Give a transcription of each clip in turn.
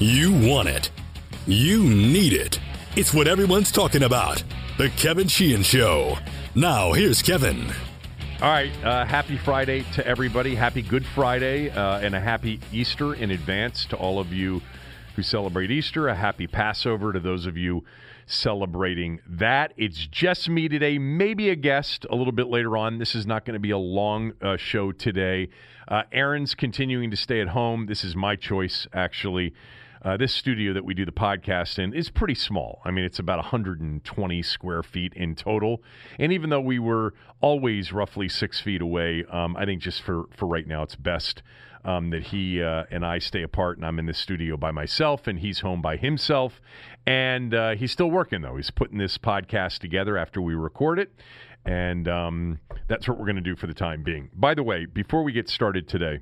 You want it. You need it. It's what everyone's talking about. The Kevin Sheehan Show. Now, here's Kevin. All right. Uh, happy Friday to everybody. Happy Good Friday uh, and a happy Easter in advance to all of you who celebrate Easter. A happy Passover to those of you celebrating that. It's just me today, maybe a guest a little bit later on. This is not going to be a long uh, show today. Uh, Aaron's continuing to stay at home. This is my choice, actually. Uh, this studio that we do the podcast in is pretty small. I mean, it's about 120 square feet in total. And even though we were always roughly six feet away, um, I think just for, for right now, it's best um, that he uh, and I stay apart, and I'm in the studio by myself, and he's home by himself. And uh, he's still working, though. He's putting this podcast together after we record it. And um, that's what we're going to do for the time being. By the way, before we get started today,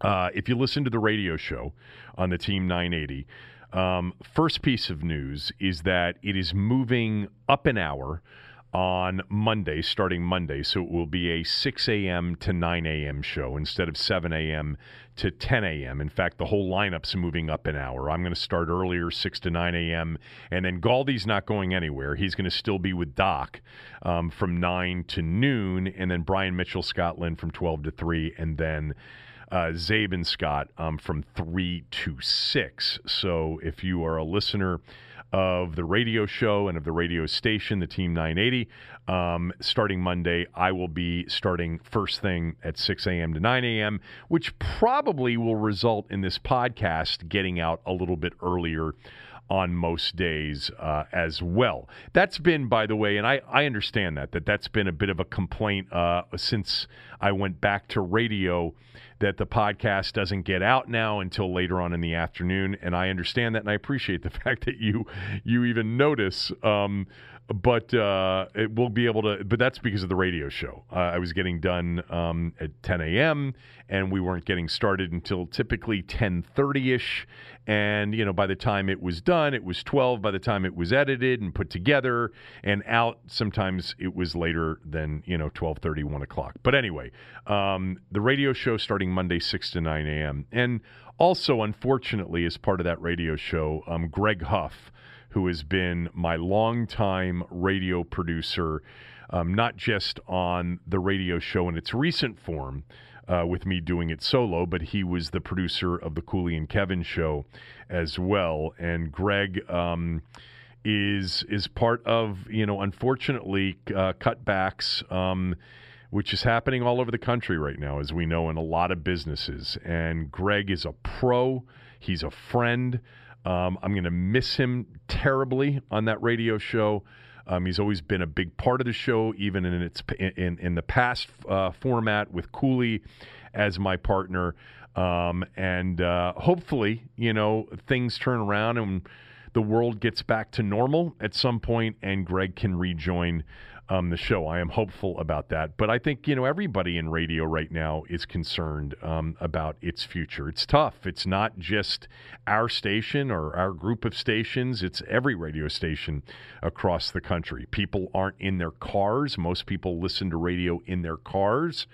uh, if you listen to the radio show on the Team 980, um, first piece of news is that it is moving up an hour on Monday, starting Monday. So it will be a 6 a.m. to 9 a.m. show instead of 7 a.m. to 10 a.m. In fact, the whole lineup's moving up an hour. I'm going to start earlier, 6 to 9 a.m. And then Galdy's not going anywhere. He's going to still be with Doc um, from 9 to noon. And then Brian Mitchell, Scotland from 12 to 3. And then uh, Zabe and Scott um, from 3 to 6. So if you are a listener of the radio show and of the radio station, the Team 980, um, starting Monday, I will be starting first thing at 6 a.m. to 9 a.m., which probably will result in this podcast getting out a little bit earlier on most days uh, as well. That's been, by the way, and I, I understand that, that that's been a bit of a complaint uh, since I went back to radio that the podcast doesn't get out now until later on in the afternoon, and I understand that, and I appreciate the fact that you you even notice. Um, but uh, it will be able to. But that's because of the radio show. Uh, I was getting done um, at 10 a.m. and we weren't getting started until typically 10:30 ish. And you know, by the time it was done, it was 12. By the time it was edited and put together and out, sometimes it was later than you know 12:30, 1 o'clock. But anyway, um, the radio show starting Monday 6 to 9 a.m. And also, unfortunately, as part of that radio show, um, Greg Huff who has been my longtime radio producer, um, not just on the radio show in its recent form. Uh, with me doing it solo, but he was the producer of the Cooley and Kevin show as well. And Greg um, is is part of you know unfortunately uh, cutbacks. Um, which is happening all over the country right now, as we know, in a lot of businesses. And Greg is a pro. He's a friend. Um, I'm going to miss him terribly on that radio show. Um, he's always been a big part of the show, even in its in in the past uh, format with Cooley as my partner. Um, and uh, hopefully, you know, things turn around and the world gets back to normal at some point, and Greg can rejoin um, the show. I am hopeful about that. But I think, you know, everybody in radio right now is concerned um, about its future. It's tough. It's not just our station or our group of stations, it's every radio station across the country. People aren't in their cars. Most people listen to radio in their cars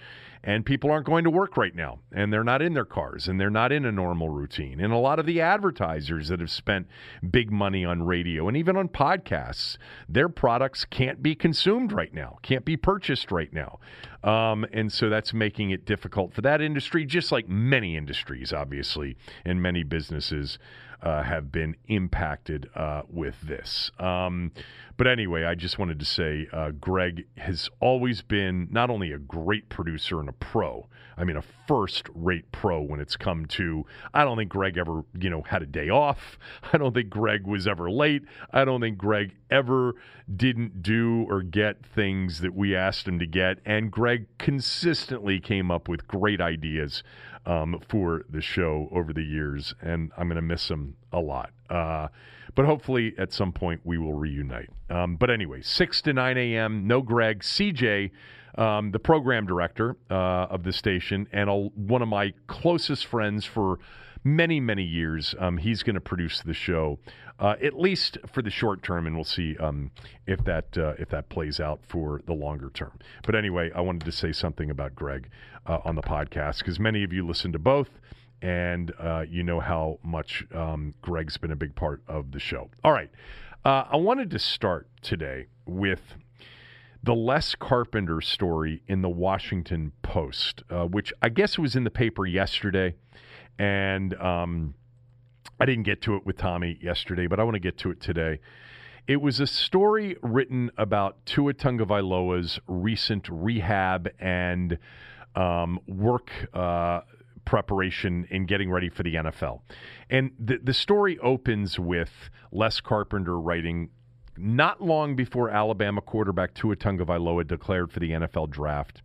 and people aren't going to work right now and they're not in their cars and they're not in a normal routine. And a lot of the advertisers that have spent big money on radio and even on podcasts their products can't be consumed right now can't be purchased right now. Um, and so that's making it difficult for that industry just like many industries obviously and many businesses uh, have been impacted uh, with this. Um, but anyway, I just wanted to say uh, Greg has always been not only a great producer and a pro, I mean, a first rate pro when it's come to. I don't think Greg ever, you know, had a day off. I don't think Greg was ever late. I don't think Greg ever didn't do or get things that we asked him to get. And Greg consistently came up with great ideas um, for the show over the years, and I'm going to miss him a lot. Uh, but hopefully, at some point, we will reunite. Um, but anyway, 6 to 9 a.m., no Greg. CJ, um, the program director uh, of the station, and a, one of my closest friends for many, many years. Um, he's going to produce the show, uh, at least for the short term, and we'll see um, if that uh, if that plays out for the longer term. But anyway, I wanted to say something about Greg uh, on the podcast because many of you listen to both. and uh, you know how much um, Greg's been a big part of the show. All right. Uh, I wanted to start today with the Les Carpenter story in the Washington Post, uh, which I guess was in the paper yesterday. And um, I didn't get to it with Tommy yesterday, but I want to get to it today. It was a story written about Tua Tagovailoa's recent rehab and um, work uh, preparation in getting ready for the NFL. And the, the story opens with Les Carpenter writing not long before Alabama quarterback Tua Tagovailoa declared for the NFL draft.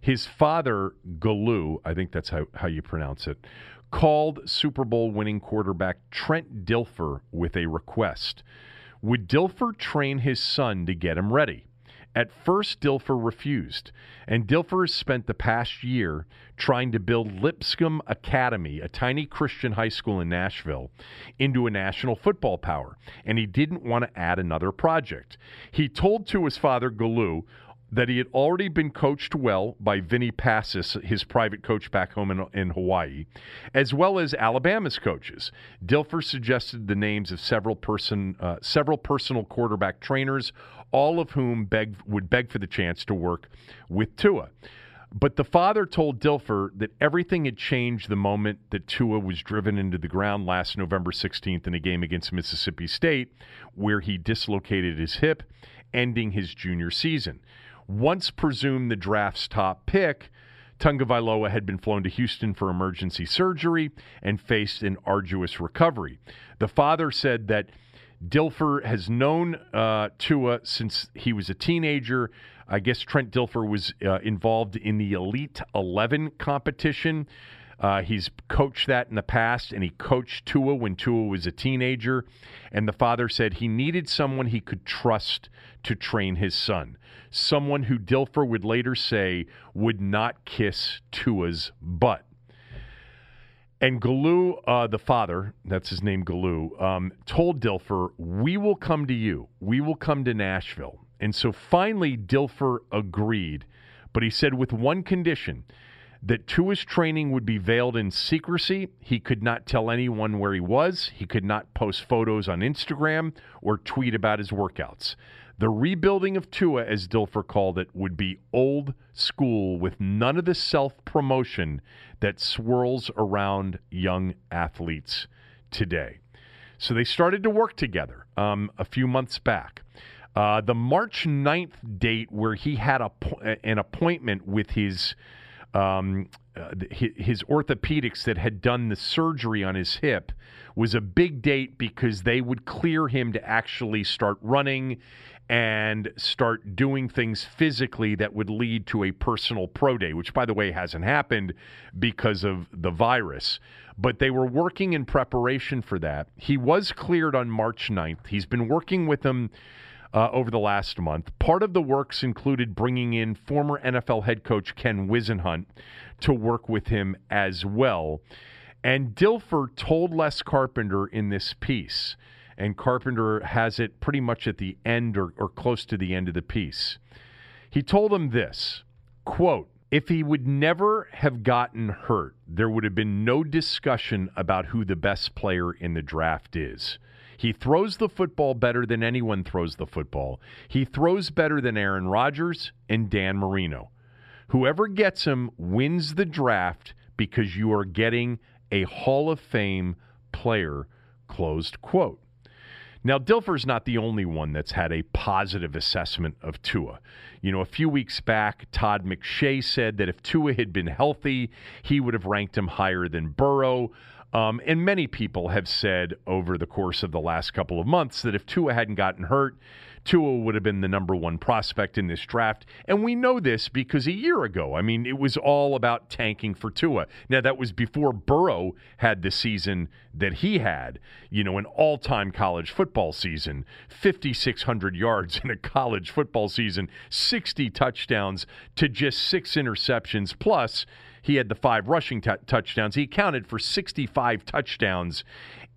His father, Galu, I think that's how, how you pronounce it, called Super Bowl winning quarterback Trent Dilfer with a request. Would Dilfer train his son to get him ready? At first, Dilfer refused, and Dilfer has spent the past year trying to build Lipscomb Academy, a tiny Christian high school in Nashville, into a national football power, and he didn't want to add another project. He told to his father, Galu, that he had already been coached well by Vinny Passas, his private coach back home in, in Hawaii, as well as Alabama's coaches. Dilfer suggested the names of several person, uh, several personal quarterback trainers, all of whom beg, would beg for the chance to work with Tua. But the father told Dilfer that everything had changed the moment that Tua was driven into the ground last November 16th in a game against Mississippi State, where he dislocated his hip, ending his junior season once presumed the draft's top pick, Tagovailoa had been flown to Houston for emergency surgery and faced an arduous recovery. The father said that Dilfer has known uh, Tua since he was a teenager. I guess Trent Dilfer was uh, involved in the Elite 11 competition. Uh, he's coached that in the past, and he coached Tua when Tua was a teenager. And the father said he needed someone he could trust to train his son someone who Dilfer would later say would not kiss Tua's butt. And Galu, uh, the father, that's his name, Galu, um, told Dilfer, We will come to you. We will come to Nashville. And so finally, Dilfer agreed, but he said with one condition that Tua's training would be veiled in secrecy. He could not tell anyone where he was. He could not post photos on Instagram or tweet about his workouts. The rebuilding of Tua, as Dilfer called it, would be old school with none of the self promotion that swirls around young athletes today. So they started to work together um, a few months back. Uh, the March 9th date, where he had a, an appointment with his um, uh, his orthopedics that had done the surgery on his hip was a big date because they would clear him to actually start running and start doing things physically that would lead to a personal pro day, which, by the way, hasn't happened because of the virus. But they were working in preparation for that. He was cleared on March 9th. He's been working with them uh, over the last month. Part of the works included bringing in former NFL head coach Ken Whisenhunt to work with him as well. And Dilfer told Les Carpenter in this piece and Carpenter has it pretty much at the end or, or close to the end of the piece. He told him this quote, if he would never have gotten hurt, there would have been no discussion about who the best player in the draft is. He throws the football better than anyone throws the football. He throws better than Aaron Rodgers and Dan Marino. Whoever gets him wins the draft because you are getting a Hall of Fame player. Closed quote. Now, Dilfer's not the only one that's had a positive assessment of Tua. You know, a few weeks back, Todd McShay said that if Tua had been healthy, he would have ranked him higher than Burrow. Um, and many people have said over the course of the last couple of months that if Tua hadn't gotten hurt, Tua would have been the number one prospect in this draft. And we know this because a year ago, I mean, it was all about tanking for Tua. Now, that was before Burrow had the season that he had, you know, an all time college football season 5,600 yards in a college football season, 60 touchdowns to just six interceptions. Plus, he had the five rushing t- touchdowns. He accounted for 65 touchdowns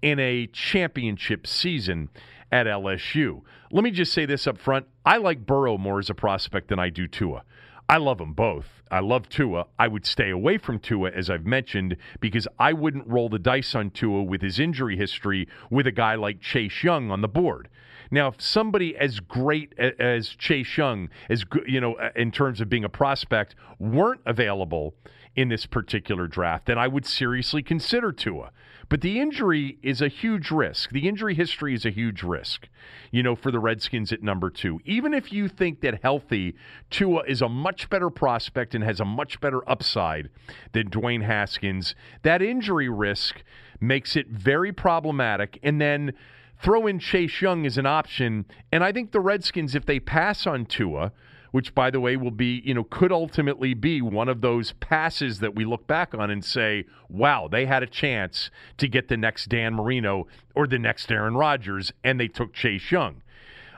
in a championship season at LSU. Let me just say this up front. I like Burrow more as a prospect than I do Tua. I love them both. I love Tua. I would stay away from Tua, as I've mentioned, because I wouldn't roll the dice on Tua with his injury history with a guy like Chase Young on the board. Now, if somebody as great as Chase Young, as you know, uh, in terms of being a prospect, weren't available in this particular draft, then I would seriously consider Tua. But the injury is a huge risk. The injury history is a huge risk, you know, for the Redskins at number two. Even if you think that healthy, Tua is a much better prospect and has a much better upside than Dwayne Haskins, that injury risk makes it very problematic. And then throw in Chase Young as an option. And I think the Redskins, if they pass on Tua, which by the way will be, you know, could ultimately be one of those passes that we look back on and say, wow, they had a chance to get the next Dan Marino or the next Aaron Rodgers, and they took Chase Young.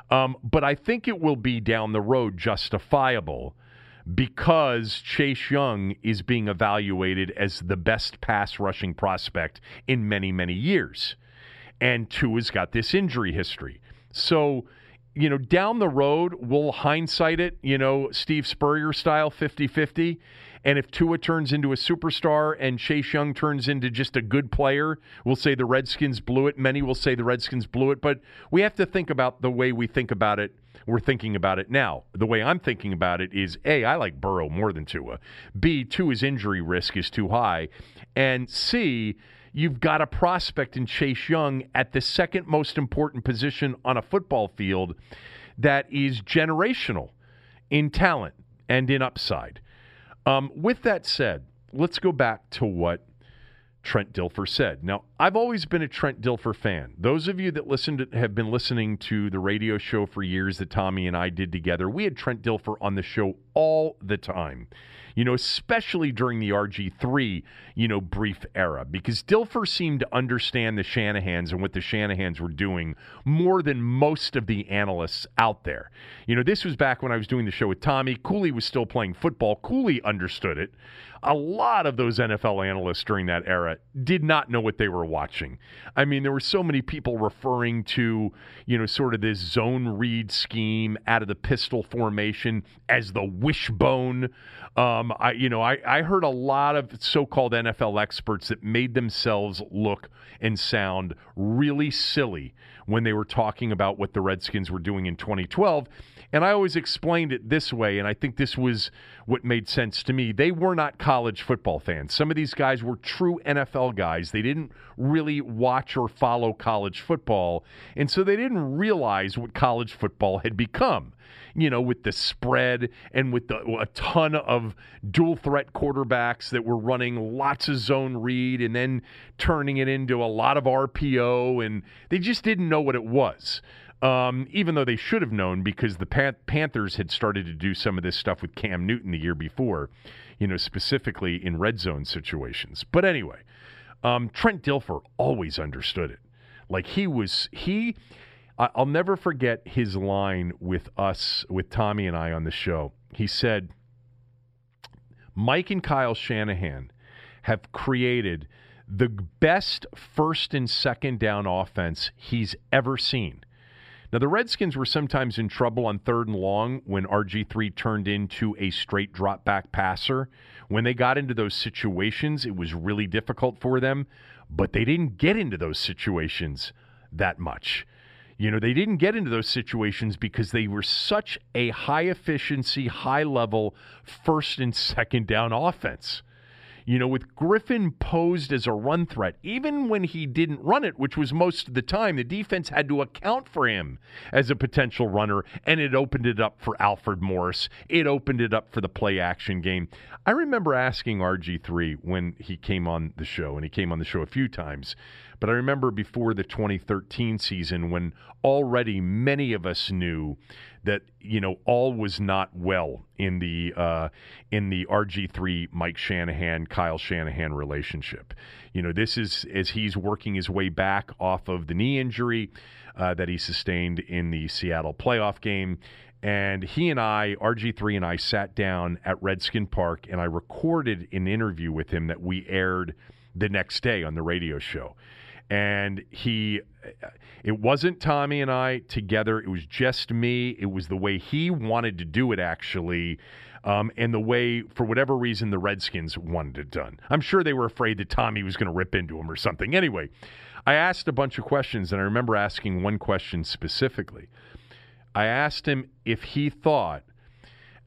Um, but I think it will be down the road justifiable because Chase Young is being evaluated as the best pass rushing prospect in many, many years. And Tua's got this injury history. So, you know, down the road, we'll hindsight it, you know, Steve Spurrier style 50 50. And if Tua turns into a superstar and Chase Young turns into just a good player, we'll say the Redskins blew it. Many will say the Redskins blew it. But we have to think about the way we think about it. We're thinking about it now. The way I'm thinking about it is A, I like Burrow more than Tua. B, Tua's injury risk is too high. And C, you've got a prospect in Chase Young at the second most important position on a football field that is generational in talent and in upside. Um, with that said, let's go back to what Trent Dilfer said. Now, I've always been a Trent Dilfer fan. Those of you that listened to, have been listening to the radio show for years that Tommy and I did together. We had Trent Dilfer on the show all the time you know, especially during the RG3, you know, brief era, because Dilfer seemed to understand the Shanahans and what the Shanahans were doing more than most of the analysts out there. You know, this was back when I was doing the show with Tommy. Cooley was still playing football. Cooley understood it a lot of those NFL analysts during that era did not know what they were watching. I mean, there were so many people referring to, you know, sort of this zone read scheme out of the pistol formation as the wishbone. Um, I, you know, I, I heard a lot of so-called NFL experts that made themselves look and sound really silly when they were talking about what the Redskins were doing in 2012. And I always explained it this way, and I think this was what made sense to me. They were not college football fans. Some of these guys were true NFL guys. They didn't really watch or follow college football, and so they didn't realize what college football had become. You know, with the spread and with the, a ton of dual threat quarterbacks that were running lots of zone read and then turning it into a lot of RPO, and they just didn't know what it was. Um, even though they should have known because the Pan- Panthers had started to do some of this stuff with Cam Newton the year before, you know, specifically in red zone situations. But anyway, um, Trent Dilfer always understood it. Like he was, he, I'll never forget his line with us, with Tommy and I on the show. He said, Mike and Kyle Shanahan have created the best first and second down offense he's ever seen. Now, the Redskins were sometimes in trouble on third and long when RG3 turned into a straight drop back passer. When they got into those situations, it was really difficult for them, but they didn't get into those situations that much. You know, they didn't get into those situations because they were such a high efficiency, high level first and second down offense. You know, with Griffin posed as a run threat, even when he didn't run it, which was most of the time, the defense had to account for him as a potential runner, and it opened it up for Alfred Morris. It opened it up for the play action game. I remember asking RG3 when he came on the show, and he came on the show a few times. But I remember before the 2013 season when already many of us knew that you know all was not well in the uh, in the RG3 Mike Shanahan Kyle Shanahan relationship. You know this is as he's working his way back off of the knee injury uh, that he sustained in the Seattle playoff game. And he and I, RG3 and I, sat down at Redskin Park and I recorded an interview with him that we aired the next day on the radio show. And he it wasn't Tommy and I together. It was just me. It was the way he wanted to do it, actually, um, and the way, for whatever reason, the Redskins wanted it done. I'm sure they were afraid that Tommy was going to rip into him or something. Anyway, I asked a bunch of questions, and I remember asking one question specifically. I asked him if he thought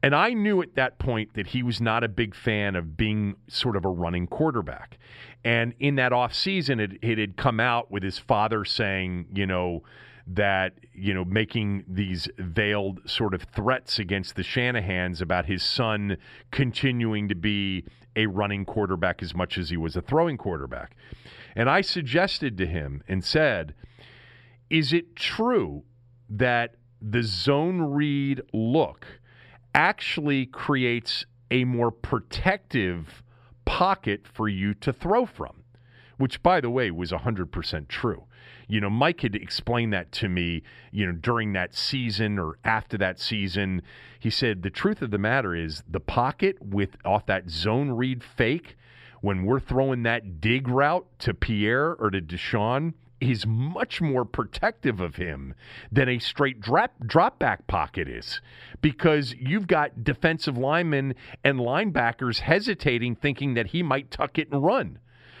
and I knew at that point that he was not a big fan of being sort of a running quarterback. And in that offseason, it, it had come out with his father saying, you know, that, you know, making these veiled sort of threats against the Shanahans about his son continuing to be a running quarterback as much as he was a throwing quarterback. And I suggested to him and said, Is it true that the zone read look actually creates a more protective pocket for you to throw from, which, by the way, was 100% true. You know, Mike had explained that to me, you know, during that season or after that season. He said, the truth of the matter is the pocket with off that zone read fake, when we're throwing that dig route to Pierre or to Deshaun, is much more protective of him than a straight drop drop back pocket is because you've got defensive linemen and linebackers hesitating thinking that he might tuck it and run.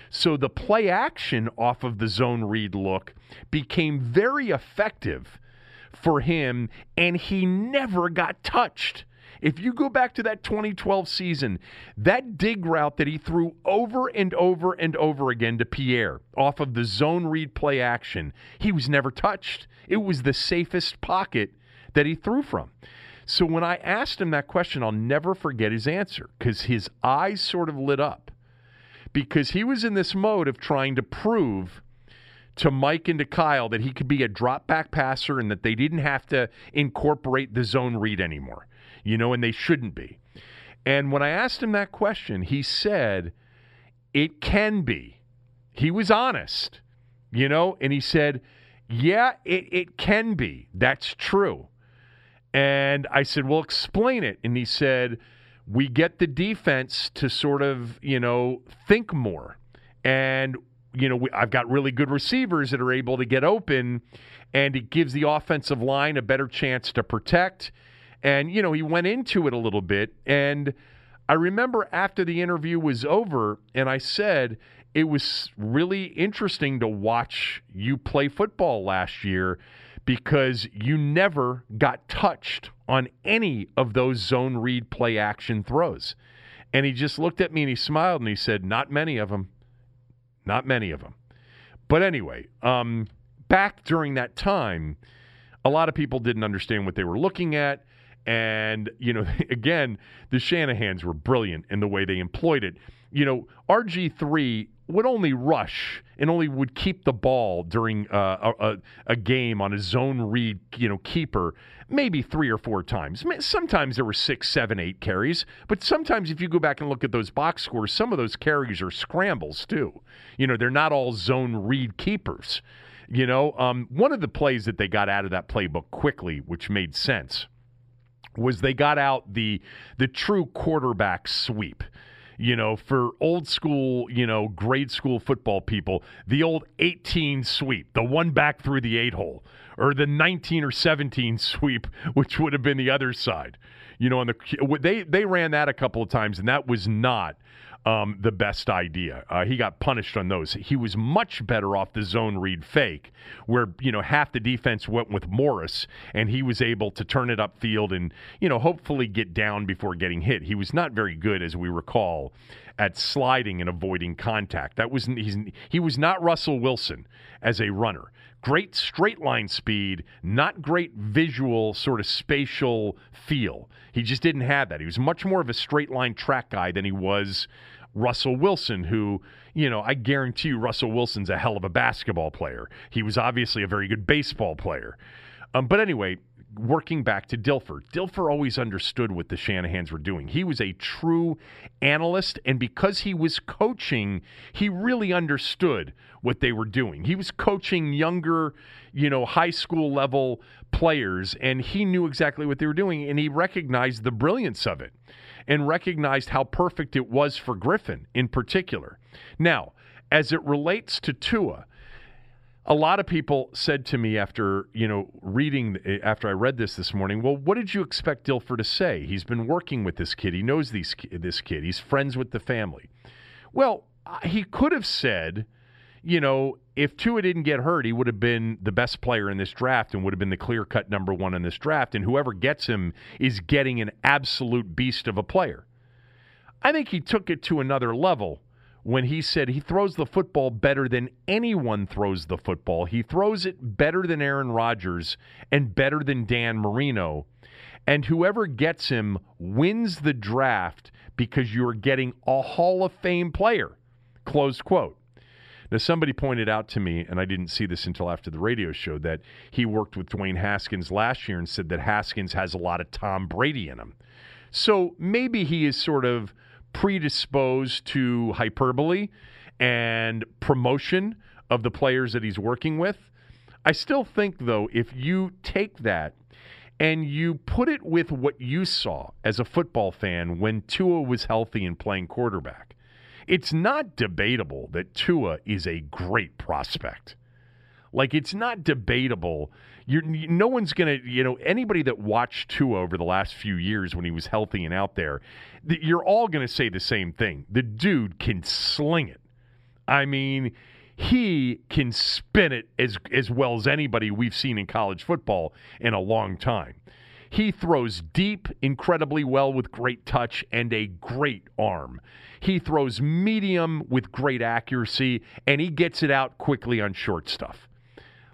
So the play action off of the zone read look became very effective for him and he never got touched. If you go back to that 2012 season, that dig route that he threw over and over and over again to Pierre off of the zone read play action, he was never touched. It was the safest pocket that he threw from. So when I asked him that question, I'll never forget his answer because his eyes sort of lit up because he was in this mode of trying to prove to Mike and to Kyle that he could be a drop back passer and that they didn't have to incorporate the zone read anymore you know, and they shouldn't be. And when I asked him that question, he said, it can be. He was honest, you know, and he said, yeah, it, it can be. That's true. And I said, well, explain it. And he said, we get the defense to sort of, you know, think more. And, you know, we, I've got really good receivers that are able to get open, and it gives the offensive line a better chance to protect and, you know, he went into it a little bit. And I remember after the interview was over, and I said, it was really interesting to watch you play football last year because you never got touched on any of those zone read play action throws. And he just looked at me and he smiled and he said, Not many of them. Not many of them. But anyway, um, back during that time, a lot of people didn't understand what they were looking at. And, you know, again, the Shanahans were brilliant in the way they employed it. You know, RG3 would only rush and only would keep the ball during uh, a, a, game on a zone read, you know, keeper maybe three or four times. Sometimes there were six, seven, eight carries, but sometimes if you go back and look at those box scores, some of those carries are scrambles too. You know, they're not all zone read keepers. You know, um, one of the plays that they got out of that playbook quickly, which made sense was they got out the the true quarterback sweep you know, for old school, you know, grade school football people, the old 18 sweep, the one back through the eight hole, or the 19 or 17 sweep, which would have been the other side. You know, on the they they ran that a couple of times, and that was not um, the best idea. Uh, he got punished on those. He was much better off the zone read fake, where you know half the defense went with Morris, and he was able to turn it upfield and you know hopefully get down before getting hit. He was not very good, as we recall, at sliding and avoiding contact. That was he was not Russell Wilson as a runner. Great straight line speed, not great visual sort of spatial feel. He just didn't have that. He was much more of a straight line track guy than he was Russell Wilson, who, you know, I guarantee you Russell Wilson's a hell of a basketball player. He was obviously a very good baseball player. Um, but anyway, working back to Dilfer, Dilfer always understood what the Shanahans were doing. He was a true analyst, and because he was coaching, he really understood what they were doing. He was coaching younger, you know, high school level players, and he knew exactly what they were doing, and he recognized the brilliance of it and recognized how perfect it was for Griffin in particular. Now, as it relates to Tua, a lot of people said to me after you know reading eh, after I read this this morning, well, what did you expect Dilfer to say? He's been working with this kid. He knows these this kid. He's friends with the family. Well, uh, he could have said, you know, if Tua didn't get hurt, he would have been the best player in this draft and would have been the clear cut number one in this draft. And whoever gets him is getting an absolute beast of a player. I think he took it to another level when he said he throws the football better than anyone throws the football. He throws it better than Aaron Rodgers and better than Dan Marino. And whoever gets him wins the draft because you're getting a Hall of Fame player. Close quote. Now, somebody pointed out to me, and I didn't see this until after the radio show, that he worked with Dwayne Haskins last year and said that Haskins has a lot of Tom Brady in him. So maybe he is sort of predisposed to hyperbole and promotion of the players that he's working with. I still think, though, if you take that and you put it with what you saw as a football fan when Tua was healthy and playing quarterback, it's not debatable that Tua is a great prospect. Like it's not debatable. You're, no one's going to, you know, anybody that watched Tua over the last few years when he was healthy and out there, you're all going to say the same thing. The dude can sling it. I mean, he can spin it as as well as anybody we've seen in college football in a long time. He throws deep incredibly well with great touch and a great arm. He throws medium with great accuracy and he gets it out quickly on short stuff.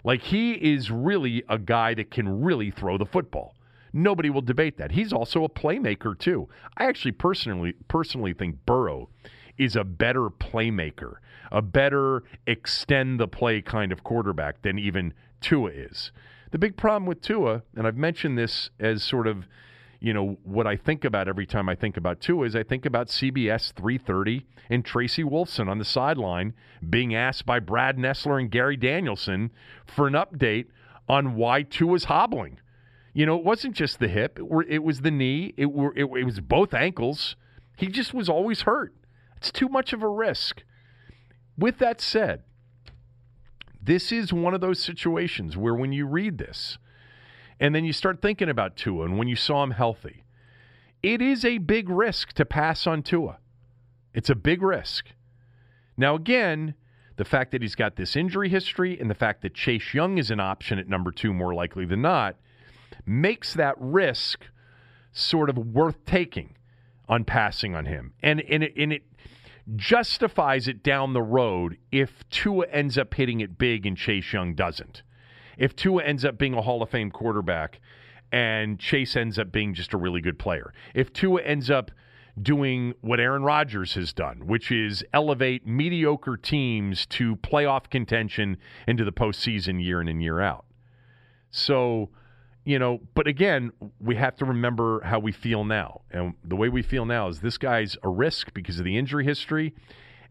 Like he is really a guy that can really throw the football. Nobody will debate that. He's also a playmaker too. I actually personally personally think Burrow is a better playmaker, a better extend the play kind of quarterback than even Tua is. The big problem with Tua, and I've mentioned this as sort of you know, what I think about every time I think about Tua is I think about CBS 330 and Tracy Wolfson on the sideline being asked by Brad Nessler and Gary Danielson for an update on why Tua's hobbling. You know, it wasn't just the hip; it was the knee. It, were, it, it was both ankles. He just was always hurt. It's too much of a risk. With that said, this is one of those situations where when you read this, and then you start thinking about Tua and when you saw him healthy. It is a big risk to pass on Tua. It's a big risk. Now, again, the fact that he's got this injury history and the fact that Chase Young is an option at number two more likely than not makes that risk sort of worth taking on passing on him. And, and, it, and it justifies it down the road if Tua ends up hitting it big and Chase Young doesn't if Tua ends up being a Hall of Fame quarterback and Chase ends up being just a really good player, if Tua ends up doing what Aaron Rodgers has done, which is elevate mediocre teams to playoff contention into the postseason year in and year out. So, you know, but again, we have to remember how we feel now. And the way we feel now is this guy's a risk because of the injury history.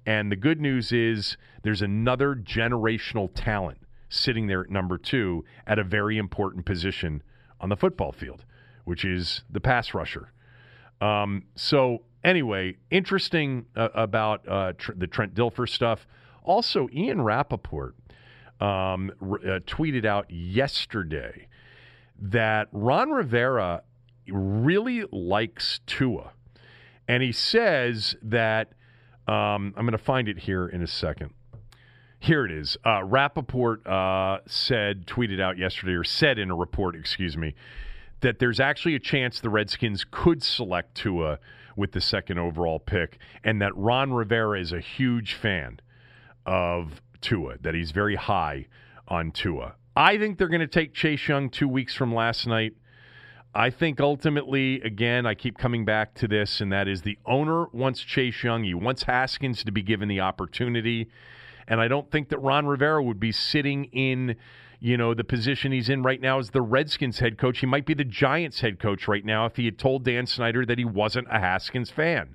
And the good news is there's another generational talent sitting there at number two at a very important position on the football field, which is the pass rusher. Um, so, anyway, interesting uh, about uh, tr- the Trent Dilfer stuff. Also, Ian Rapoport um, uh, tweeted out yesterday that Ron Rivera really likes Tua. And he says that, um, I'm going to find it here in a second. Here it is. Uh, Rapoport uh, said, tweeted out yesterday, or said in a report, excuse me, that there's actually a chance the Redskins could select Tua with the second overall pick, and that Ron Rivera is a huge fan of Tua, that he's very high on Tua. I think they're going to take Chase Young two weeks from last night. I think ultimately, again, I keep coming back to this, and that is the owner wants Chase Young. He wants Haskins to be given the opportunity. And I don't think that Ron Rivera would be sitting in, you know, the position he's in right now as the Redskins head coach. He might be the Giants head coach right now if he had told Dan Snyder that he wasn't a Haskins fan.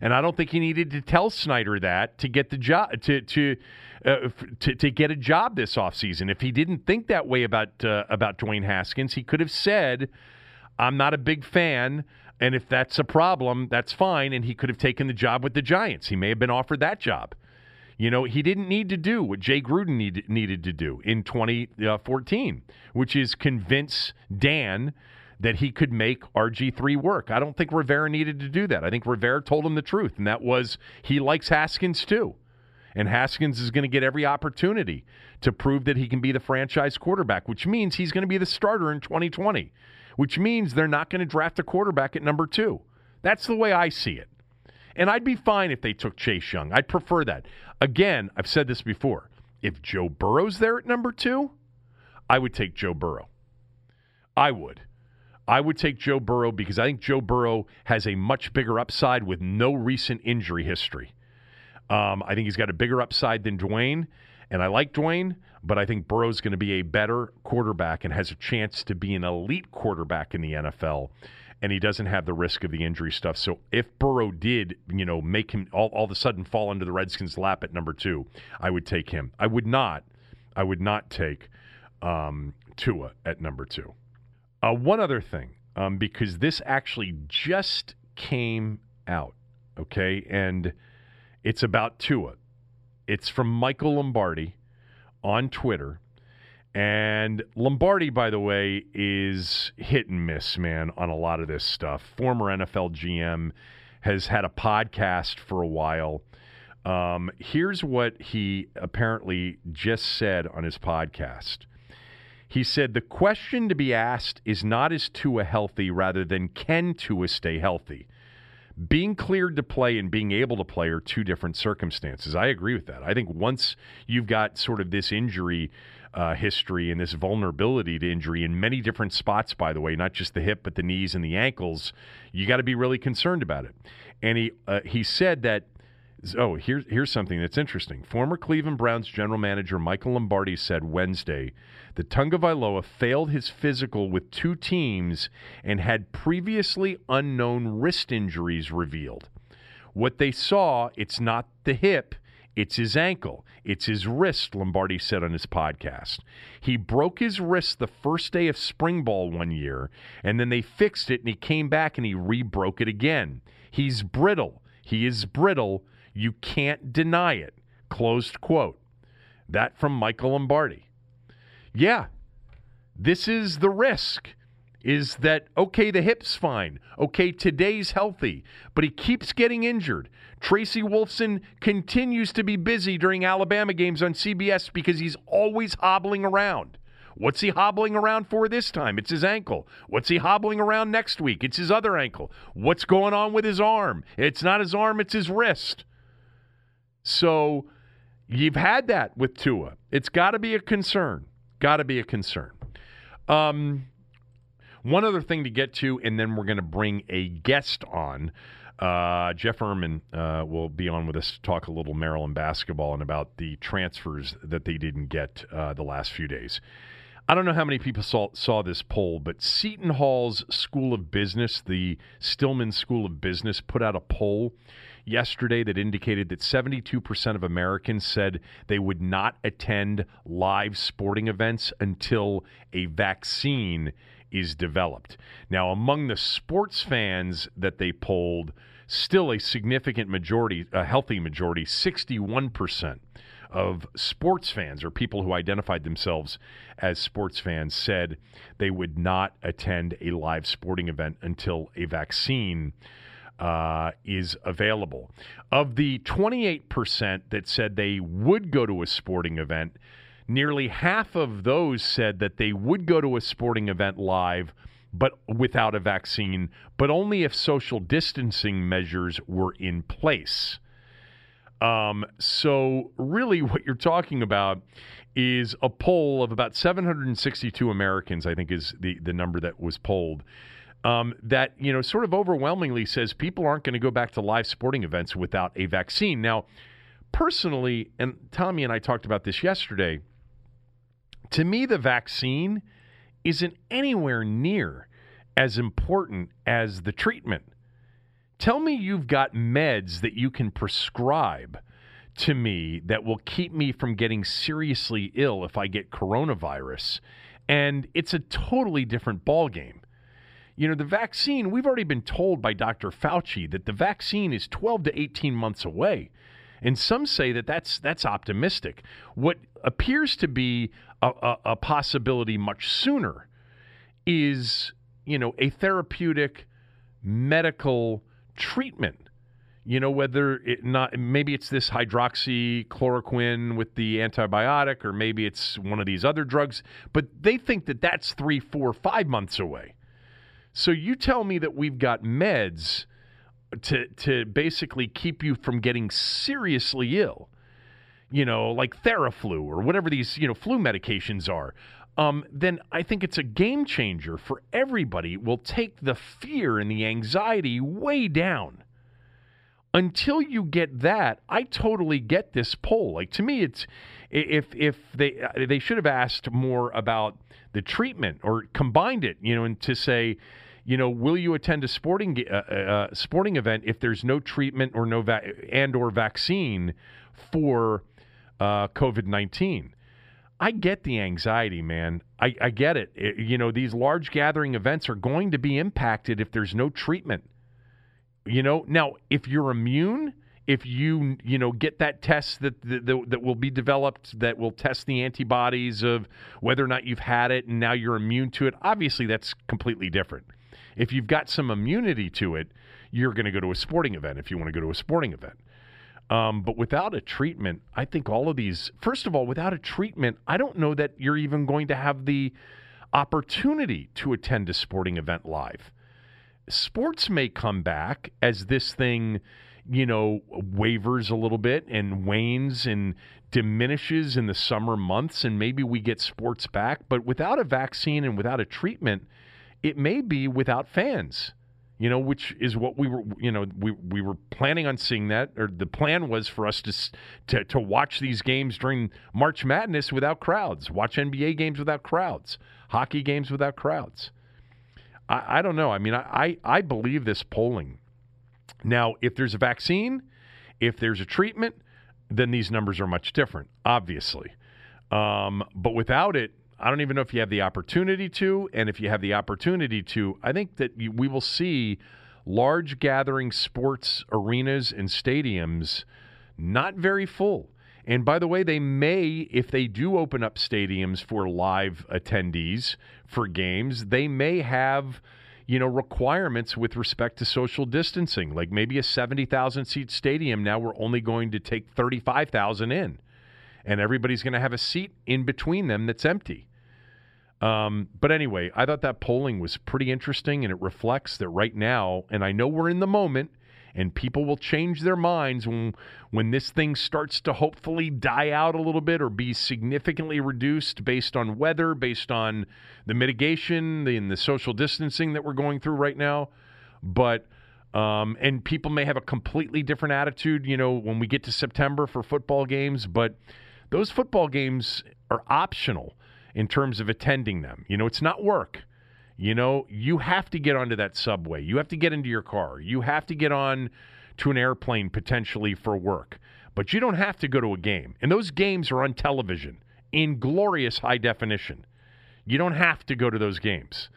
And I don't think he needed to tell Snyder that to get the job to to, uh, to to get a job this offseason. If he didn't think that way about uh, about Dwayne Haskins, he could have said, "I'm not a big fan." And if that's a problem, that's fine. And he could have taken the job with the Giants. He may have been offered that job. You know, he didn't need to do what Jay Gruden need, needed to do in 2014, uh, which is convince Dan that he could make RG3 work. I don't think Rivera needed to do that. I think Rivera told him the truth, and that was he likes Haskins too. And Haskins is going to get every opportunity to prove that he can be the franchise quarterback, which means he's going to be the starter in 2020, which means they're not going to draft a quarterback at number two. That's the way I see it. And I'd be fine if they took Chase Young. I'd prefer that. Again, I've said this before. If Joe Burrow's there at number two, I would take Joe Burrow. I would. I would take Joe Burrow because I think Joe Burrow has a much bigger upside with no recent injury history. Um, I think he's got a bigger upside than Dwayne, and I like Dwayne, but I think Burrow's going to be a better quarterback and has a chance to be an elite quarterback in the NFL and he doesn't have the risk of the injury stuff. So if Burrow did, you know, make him all, all of a sudden fall into the Redskins' lap at number two, I would take him. I would not. I would not take um, Tua at number two. Uh, one other thing, um, because this actually just came out, okay, and it's about Tua. It's from Michael Lombardi on Twitter. And Lombardi, by the way, is hit and miss, man, on a lot of this stuff. Former NFL GM has had a podcast for a while. Um, here's what he apparently just said on his podcast. He said the question to be asked is not is Tua healthy, rather than can Tua stay healthy. Being cleared to play and being able to play are two different circumstances. I agree with that. I think once you've got sort of this injury uh, history and this vulnerability to injury in many different spots, by the way, not just the hip, but the knees and the ankles, you got to be really concerned about it. And he uh, he said that. Oh, here's here's something that's interesting. Former Cleveland Browns general manager Michael Lombardi said Wednesday that Tagovailoa failed his physical with two teams and had previously unknown wrist injuries revealed. What they saw, it's not the hip, it's his ankle. It's his wrist, Lombardi said on his podcast. He broke his wrist the first day of spring ball one year, and then they fixed it, and he came back and he re broke it again. He's brittle. He is brittle. You can't deny it. Closed quote. That from Michael Lombardi. Yeah, this is the risk is that okay, the hip's fine. Okay, today's healthy, but he keeps getting injured. Tracy Wolfson continues to be busy during Alabama games on CBS because he's always hobbling around. What's he hobbling around for this time? It's his ankle. What's he hobbling around next week? It's his other ankle. What's going on with his arm? It's not his arm, it's his wrist. So you've had that with Tua. It's got to be a concern. Got to be a concern. Um, one other thing to get to, and then we're going to bring a guest on. Uh, Jeff Ermann uh, will be on with us to talk a little Maryland basketball and about the transfers that they didn't get uh, the last few days. I don't know how many people saw, saw this poll, but Seton Hall's School of Business, the Stillman School of Business, put out a poll yesterday that indicated that 72% of Americans said they would not attend live sporting events until a vaccine is developed. Now, among the sports fans that they polled, still a significant majority, a healthy majority, 61% of sports fans or people who identified themselves as sports fans said they would not attend a live sporting event until a vaccine uh, is available. Of the 28% that said they would go to a sporting event, Nearly half of those said that they would go to a sporting event live, but without a vaccine, but only if social distancing measures were in place. Um, so, really, what you're talking about is a poll of about 762 Americans, I think is the, the number that was polled, um, that, you know, sort of overwhelmingly says people aren't going to go back to live sporting events without a vaccine. Now, personally, and Tommy and I talked about this yesterday, to me, the vaccine isn't anywhere near as important as the treatment. Tell me you've got meds that you can prescribe to me that will keep me from getting seriously ill if I get coronavirus. And it's a totally different ballgame. You know, the vaccine, we've already been told by Dr. Fauci that the vaccine is 12 to 18 months away. And some say that that's that's optimistic. What appears to be a, a, a possibility much sooner is, you know, a therapeutic medical treatment. You know, whether it not maybe it's this hydroxychloroquine with the antibiotic, or maybe it's one of these other drugs, but they think that that's three, four, five months away. So you tell me that we've got meds to to basically keep you from getting seriously ill. You know, like Theraflu or whatever these you know flu medications are. Um, then I think it's a game changer for everybody. Will take the fear and the anxiety way down. Until you get that, I totally get this poll. Like to me, it's if if they they should have asked more about the treatment or combined it, you know, and to say you know, will you attend a sporting uh, uh, uh, sporting event if there's no treatment or no va- and or vaccine for uh, COVID nineteen? I get the anxiety, man. I, I get it. it. You know, these large gathering events are going to be impacted if there's no treatment. You know, now if you're immune, if you you know get that test that, that that will be developed that will test the antibodies of whether or not you've had it and now you're immune to it obviously that's completely different if you've got some immunity to it, you're going to go to a sporting event if you want to go to a sporting event. Um, but without a treatment, I think all of these, first of all, without a treatment, I don't know that you're even going to have the opportunity to attend a sporting event live. Sports may come back as this thing, you know, wavers a little bit and wanes and diminishes in the summer months, and maybe we get sports back. But without a vaccine and without a treatment, it may be without fans you know, which is what we were, you know, we, we were planning on seeing that, or the plan was for us to, to to watch these games during March Madness without crowds, watch NBA games without crowds, hockey games without crowds. I, I don't know. I mean, I, I, I believe this polling. Now, if there's a vaccine, if there's a treatment, then these numbers are much different, obviously. Um, but without it, I don't even know if you have the opportunity to. And if you have the opportunity to, I think that you, we will see large gathering sports arenas and stadiums not very full. And by the way, they may, if they do open up stadiums for live attendees for games, they may have, you know, requirements with respect to social distancing. Like maybe a 70,000 seat stadium, now we're only going to take 35,000 in. And everybody's going to have a seat in between them that's empty. Um, but anyway, I thought that polling was pretty interesting, and it reflects that right now, and I know we're in the moment, and people will change their minds when when this thing starts to hopefully die out a little bit or be significantly reduced based on weather, based on the mitigation and the social distancing that we're going through right now. But um, and people may have a completely different attitude, you know, when we get to September for football games. But those football games are optional in terms of attending them. You know, it's not work. You know, you have to get onto that subway. You have to get into your car. You have to get on to an airplane potentially for work. But you don't have to go to a game. And those games are on television in glorious high definition. You don't have to go to those games.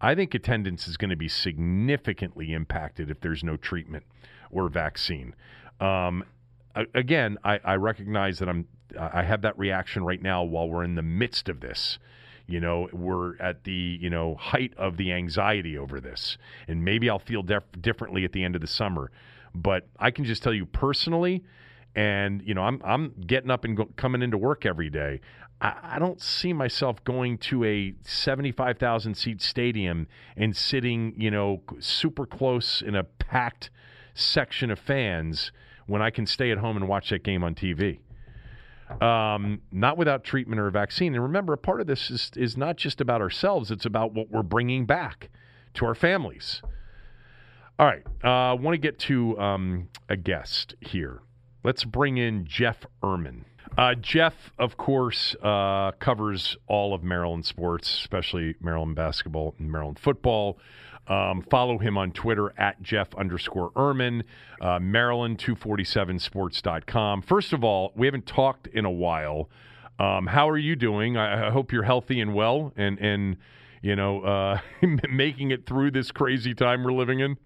I think attendance is going to be significantly impacted if there's no treatment or vaccine. Um, again, I, I recognize that I'm I have that reaction right now while we're in the midst of this. You know, we're at the you know height of the anxiety over this, and maybe I'll feel def- differently at the end of the summer. But I can just tell you personally, and you know, I'm I'm getting up and go- coming into work every day. I, I don't see myself going to a 75,000 seat stadium and sitting, you know, super close in a packed section of fans when I can stay at home and watch that game on TV um, not without treatment or a vaccine. And remember, a part of this is, is not just about ourselves, it's about what we're bringing back to our families. All right, I uh, want to get to um, a guest here. Let's bring in Jeff Ermann. Uh, Jeff, of course, uh, covers all of Maryland sports, especially Maryland basketball and Maryland football. Um, follow him on Twitter at Jeff underscore Ermann, uh, Maryland247sports.com. First of all, we haven't talked in a while. Um, how are you doing? I, I, hope you're healthy and well and, and you know, uh, making it through this crazy time we're living in.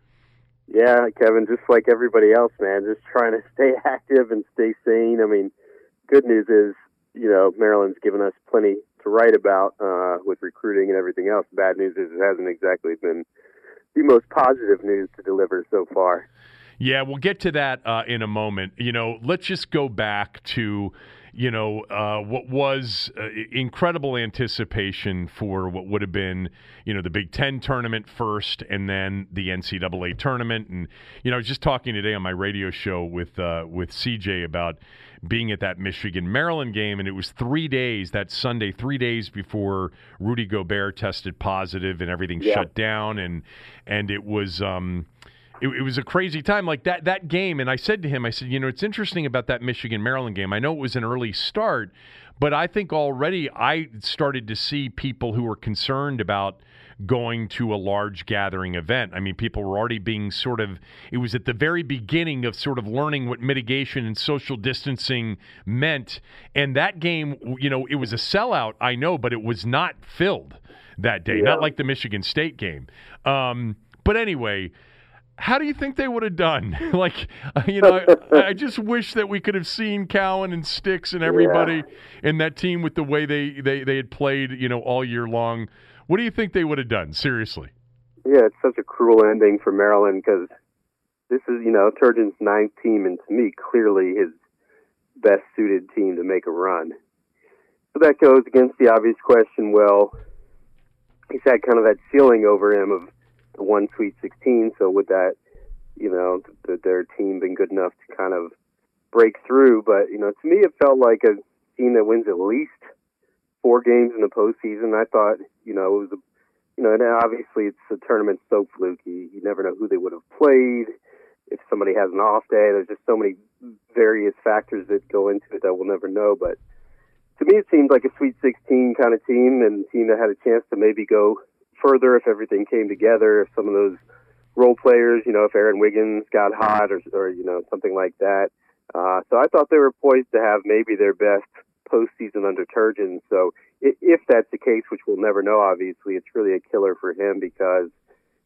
Yeah, Kevin, just like everybody else, man, just trying to stay active and stay sane. I mean, good news is, you know, Maryland's given us plenty to write about uh, with recruiting and everything else. Bad news is it hasn't exactly been the most positive news to deliver so far. Yeah, we'll get to that uh, in a moment. You know, let's just go back to you know, uh, what was uh, incredible anticipation for what would have been, you know, the Big Ten tournament first and then the NCAA tournament. And, you know, I was just talking today on my radio show with, uh, with CJ about being at that Michigan Maryland game. And it was three days, that Sunday, three days before Rudy Gobert tested positive and everything yeah. shut down. And, and it was, um, it, it, was a crazy time like that that game and i said to him i said you know it's interesting about that michigan maryland game i know it was an early start but i think already i started to see people who were concerned about going to a large gathering event i mean people were already being sort of it was at the very beginning of sort of learning what mitigation and social distancing meant and that game you know it was a sellout i know but it was not filled that day yeah. not like the michigan state game um, but anyway how do you think they would have done? like, you know, I, I, just wish that we could have seen Cowan and Stix and everybody yeah. in that team with the way they, they, they had played, you know, all year long. What do you think they would have done? Seriously. Yeah, it's such a cruel ending for Maryland because this is, you know, Turgeon's ninth team, and to me, clearly his best suited team to make a run. So that goes against the obvious question. Well, he's had kind of that ceiling over him of one Sweet 16. So would that, you know, th- their team been good enough to kind of break through? But you know, to me, it felt like a team that wins at least four games in the postseason. I thought, you know, it was a, you know, and obviously it's a tournament so fluky. You never know who they would have played. If somebody has an off day, there's just so many various factors that go into it that we'll never know. But to me, it seemed like a Sweet 16 kind of team and a team that had a chance to maybe go further if everything came together, if some of those role players, you know, if Aaron Wiggins got hot or, or you know, something like that. Uh, so I thought they were poised to have maybe their best postseason under Turgeon. So if that's the case, which we'll never know, obviously, it's really a killer for him because,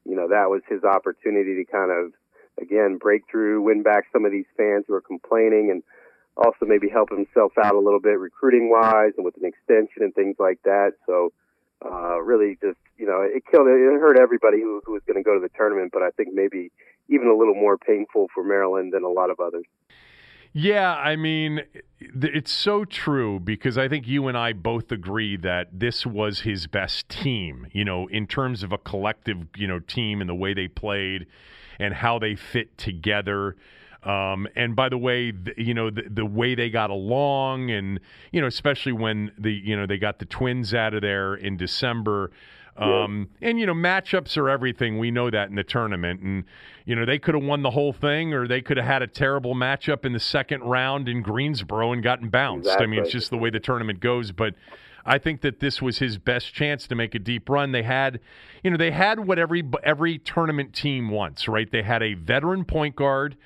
you know, that was his opportunity to kind of, again, break through, win back some of these fans who are complaining and also maybe help himself out a little bit recruiting wise and with an extension and things like that. So, uh, really just you know it killed it, hurt everybody who, who was going to go to the tournament, but I think maybe even a little more painful for Maryland than a lot of others. Yeah, I mean, it's so true because I think you and I both agree that this was his best team, you know, in terms of a collective, you know, team and the way they played and how they fit together. Um, and by the way, the, you know the, the way they got along, and you know especially when the you know they got the twins out of there in December. Um, yeah. And you know, matchups are everything. We know that in the tournament, and you know they could have won the whole thing, or they could have had a terrible matchup in the second round in Greensboro and gotten bounced. Exactly. I mean, it's just the way the tournament goes. But I think that this was his best chance to make a deep run. They had, you know, they had what every every tournament team wants, right? They had a veteran point guard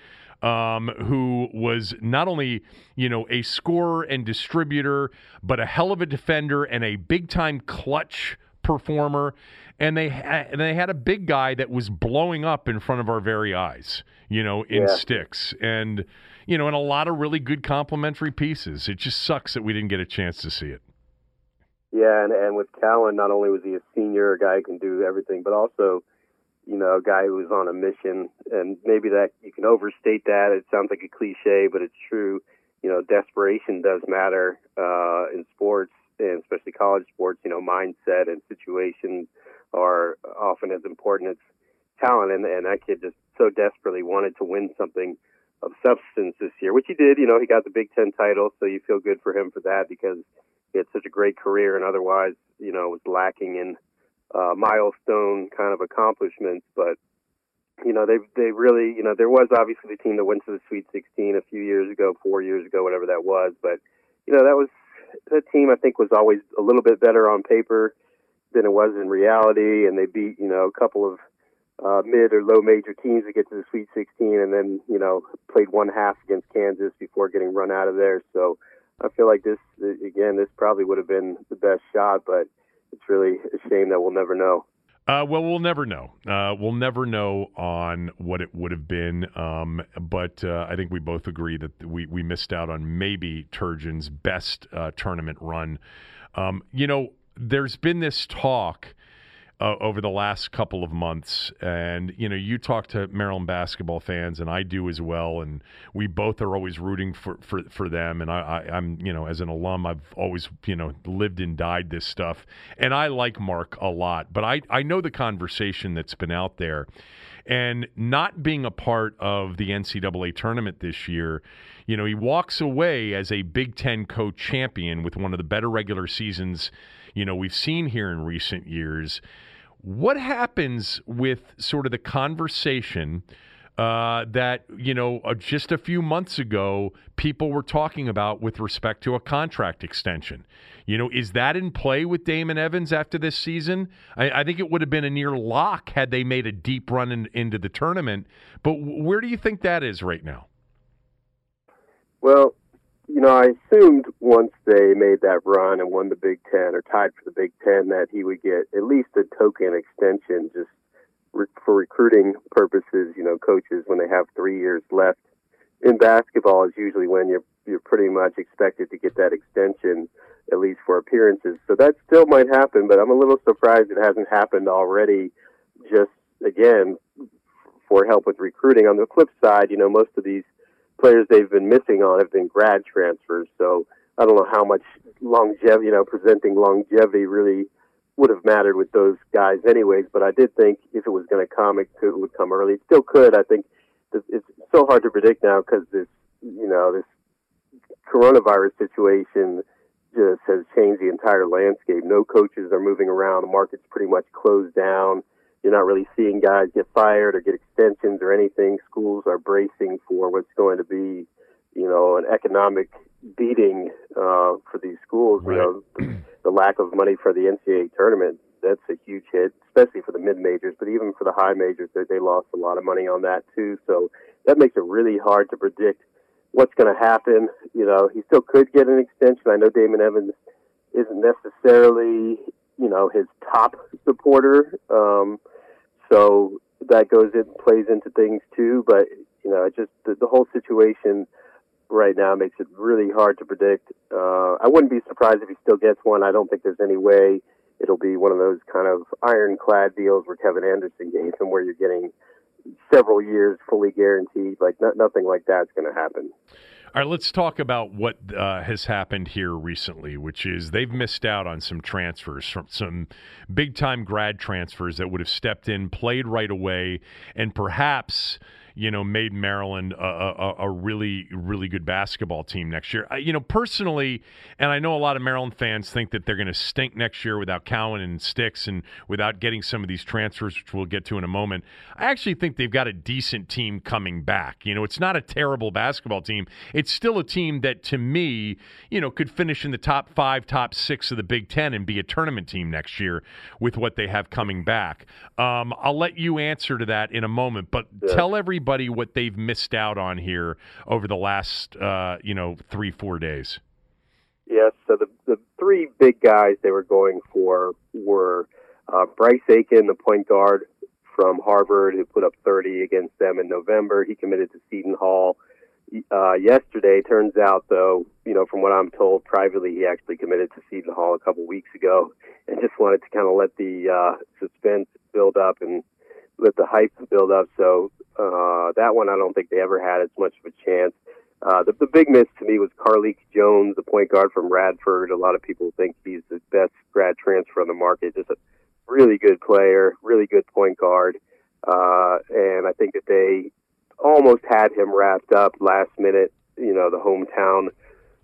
um, who was not only you know a scorer and distributor, but a hell of a defender and a big time clutch performer. And they ha- and they had a big guy that was blowing up in front of our very eyes, you know, in yeah. Stix and you know, and a lot of really good complementary pieces. It just sucks that we didn't get a chance to see it. Yeah, and, and with Cowan, not only was he a senior, a guy who can do everything, but also you know, a guy who was on a mission, and maybe that you can overstate that. It sounds like a cliche, but it's true. You know, desperation does matter uh, in sports, and especially college sports. You know, mindset and situations are often as important as talent, and, and that kid just so desperately wanted to win something of substance this year, which he did. You know, he got the Big Ten title, so you feel good for him for that because he had such a great career, and otherwise, you know, was lacking in uh, milestone kind of accomplishments. But you know, they they really, you know, there was obviously the team that went to the Sweet 16 a few years ago, four years ago, whatever that was. But you know, that was the team. I think was always a little bit better on paper than it was in reality, and they beat you know a couple of uh, mid or low major teams to get to the Sweet 16, and then you know played one half against Kansas before getting run out of there. So I feel like this again, this probably would have been the best shot, but it's really a shame that we'll never know. Uh, well, we'll never know. Uh, we'll never know on what it would have been. Um, but uh, I think we both agree that we, we missed out on maybe Turgeon's best uh, tournament run. Um, you know, there's been this talk uh, over the last couple of months. And, you know, you talk to Maryland basketball fans, and I do as well. And we both are always rooting for, for, for them. And I, I, am you know, as an alum, I've always, you know, lived and died this stuff. And I like Mark a lot. But I, I know the conversation that's been out there. And not being a part of the NCAA tournament this year, you know, he walks away as a Big Ten co champion with one of the better regular seasons, you know, we've seen here in recent years. What happens with sort of the conversation uh, that you know uh, just a few months ago people were talking about with respect to a contract extension? You know, is that in play with Damon Evans after this season? I, I think it would have been a near lock had they made a deep run in, into the tournament. But where do you think that is right now? Well, you know, I assumed once they made that run and won the Big Ten or tied for the Big Ten that he would get at least a token extension just re- for recruiting purposes. You know, coaches when they have three years left in basketball is usually when you're you're pretty much expected to get that extension at least for appearances. So that still might happen, but I'm a little surprised it hasn't happened already. Just again for help with recruiting. On the flip side, you know, most of these players they've been missing on have been grad transfers. So I don't know how much longevity, you know, presenting longevity really would have mattered with those guys anyways. But I did think if it was going to come, it, could, it would come early. It still could. I think it's so hard to predict now because this, you know, this coronavirus situation just has changed the entire landscape. No coaches are moving around. The market's pretty much closed down. You're not really seeing guys get fired or get extensions or anything. Schools are bracing for what's going to be, you know, an economic beating uh, for these schools. Right. You know, the, lack of money for the NCAA tournament that's a huge hit, especially for the mid majors, but even for the high majors, they, they lost a lot of money on that too. So that makes it really hard to predict what's going to happen. You know, he still could get an extension. I know Damon Evans isn't necessarily, you know, his top supporter. Um, so that goes in plays into things too. But you know, just the, the whole situation right now makes it really hard to predict. Uh, I wouldn't be surprised if he still gets one. I don't think there's any way it'll be one of those kind of ironclad deals where Kevin Anderson gave him, where you're getting several years fully guaranteed. Like no, nothing like that's going to happen. All right, let's talk about what uh, has happened here recently, which is they've missed out on some transfers, from some big time grad transfers that would have stepped in, played right away, and perhaps you know, made Maryland a, a, a really, really good basketball team next year. I, you know, personally, and I know a lot of Maryland fans think that they're going to stink next year without Cowan and Stix and without getting some of these transfers, which we'll get to in a moment. I actually think they've got a decent team coming back. You know, it's not a terrible basketball team. It's still a team that, to me, you know, could finish in the top five, top six of the Big Ten and be a tournament team next year with what they have coming back. Um, I'll let you answer to that in a moment, but yeah. tell everybody everybody what they've missed out on here over the last, uh, you know, three, four days? Yes. So the, the three big guys they were going for were uh, Bryce Aiken, the point guard from Harvard, who put up 30 against them in November. He committed to Seton Hall uh, yesterday. Turns out, though, you know, from what I'm told privately, he actually committed to Seton Hall a couple weeks ago, and just wanted to kind of let the uh, suspense build up and let the hype build up. So uh, that one, I don't think they ever had as much of a chance. Uh, the, the big miss to me was Carlik Jones, the point guard from Radford. A lot of people think he's the best grad transfer on the market. Just a really good player, really good point guard. Uh, and I think that they almost had him wrapped up last minute. You know, the hometown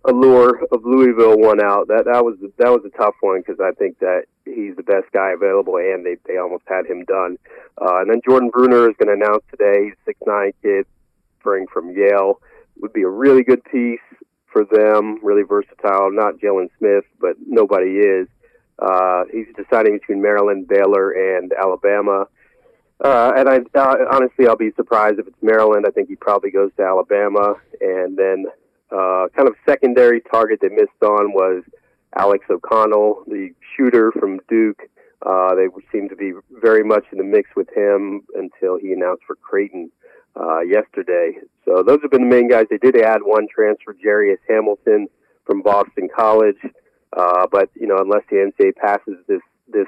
allure of Louisville won out. That that was that was a tough one because I think that he's the best guy available, and they they almost had him done. Uh, and then Jordan Bruner is going to announce today. He's six nine kid, bring from Yale, would be a really good piece for them. Really versatile. Not Jalen Smith, but nobody is. Uh, he's deciding between Maryland, Baylor, and Alabama. Uh, and I uh, honestly, I'll be surprised if it's Maryland. I think he probably goes to Alabama, and then uh, kind of secondary target they missed on was Alex O'Connell, the shooter from Duke. Uh, they seemed to be very much in the mix with him until he announced for Creighton uh, yesterday. So those have been the main guys. They did add one transfer, Jairus Hamilton from Boston College. Uh, but you know, unless the NCAA passes this this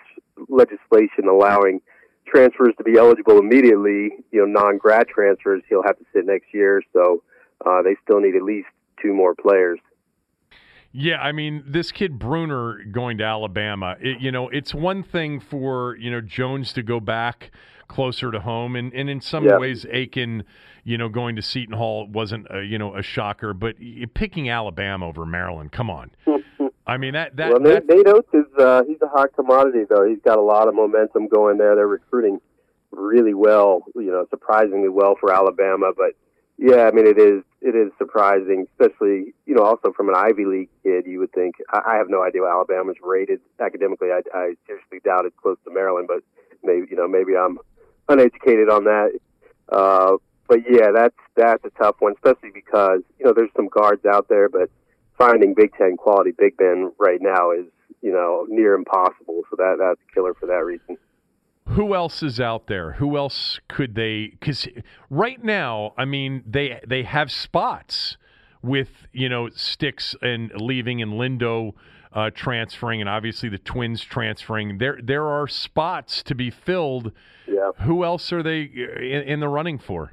legislation allowing transfers to be eligible immediately, you know, non-grad transfers, he'll have to sit next year. So uh, they still need at least two more players. Yeah, I mean, this kid Bruner going to Alabama, it, you know, it's one thing for, you know, Jones to go back closer to home. And, and in some yeah. ways, Aiken, you know, going to Seton Hall wasn't, a, you know, a shocker. But picking Alabama over Maryland, come on. I mean, that. that well, Nate, Nate Oats is uh, he's a hot commodity, though. He's got a lot of momentum going there. They're recruiting really well, you know, surprisingly well for Alabama. But yeah, I mean, it is it is surprising, especially you know also from an Ivy League kid. You would think I, I have no idea how Alabama's rated academically. I, I seriously doubt it's close to Maryland, but maybe you know maybe I'm uneducated on that. Uh, but yeah, that's that's a tough one, especially because you know there's some guards out there, but finding Big Ten quality big men right now is you know near impossible. So that that's a killer for that reason who else is out there? Who else could they? Because right now, I mean, they they have spots with you know Stix and leaving and Lindo uh, transferring, and obviously the Twins transferring. There there are spots to be filled. Yeah. Who else are they in, in the running for?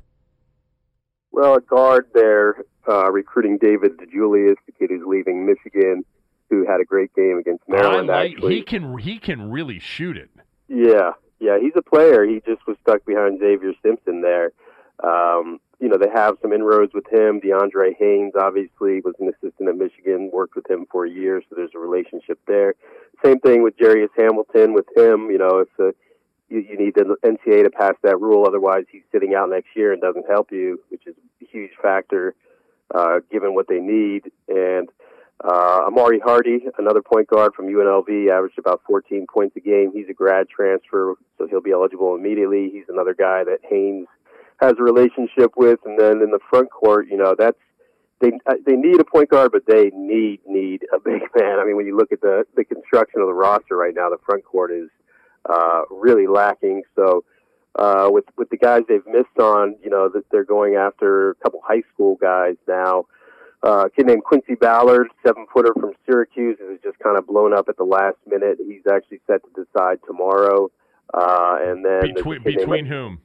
Well, a guard there uh, recruiting David DeJulius, the kid who's leaving Michigan, who had a great game against Maryland. Like, actually, he can he can really shoot it. Yeah, yeah, he's a player. He just was stuck behind Xavier Simpson there. Um, you know, they have some inroads with him. DeAndre Haynes obviously was an assistant at Michigan, worked with him for a year, so there's a relationship there. Same thing with Jairus Hamilton with him. You know, it's a you, you need the NCAA to pass that rule, otherwise he's sitting out next year and doesn't help you, which is a huge factor uh, given what they need. And uh, Amauri Hardy, another point guard from UNLV, averaged about 14 points a game. He's a grad transfer, so he'll be eligible immediately. He's another guy that Haynes has a relationship with. And then in the front court, you know, that's they uh, they need a point guard, but they need need a big man. I mean, when you look at the the construction of the roster right now, the front court is uh, really lacking. So. Uh, with with the guys they've missed on, you know that they're going after a couple high school guys now a kid named Quincy Ballard, seven footer from Syracuse, who was just kind of blown up at the last minute. He's actually set to decide tomorrow. Uh, and then between, between whom?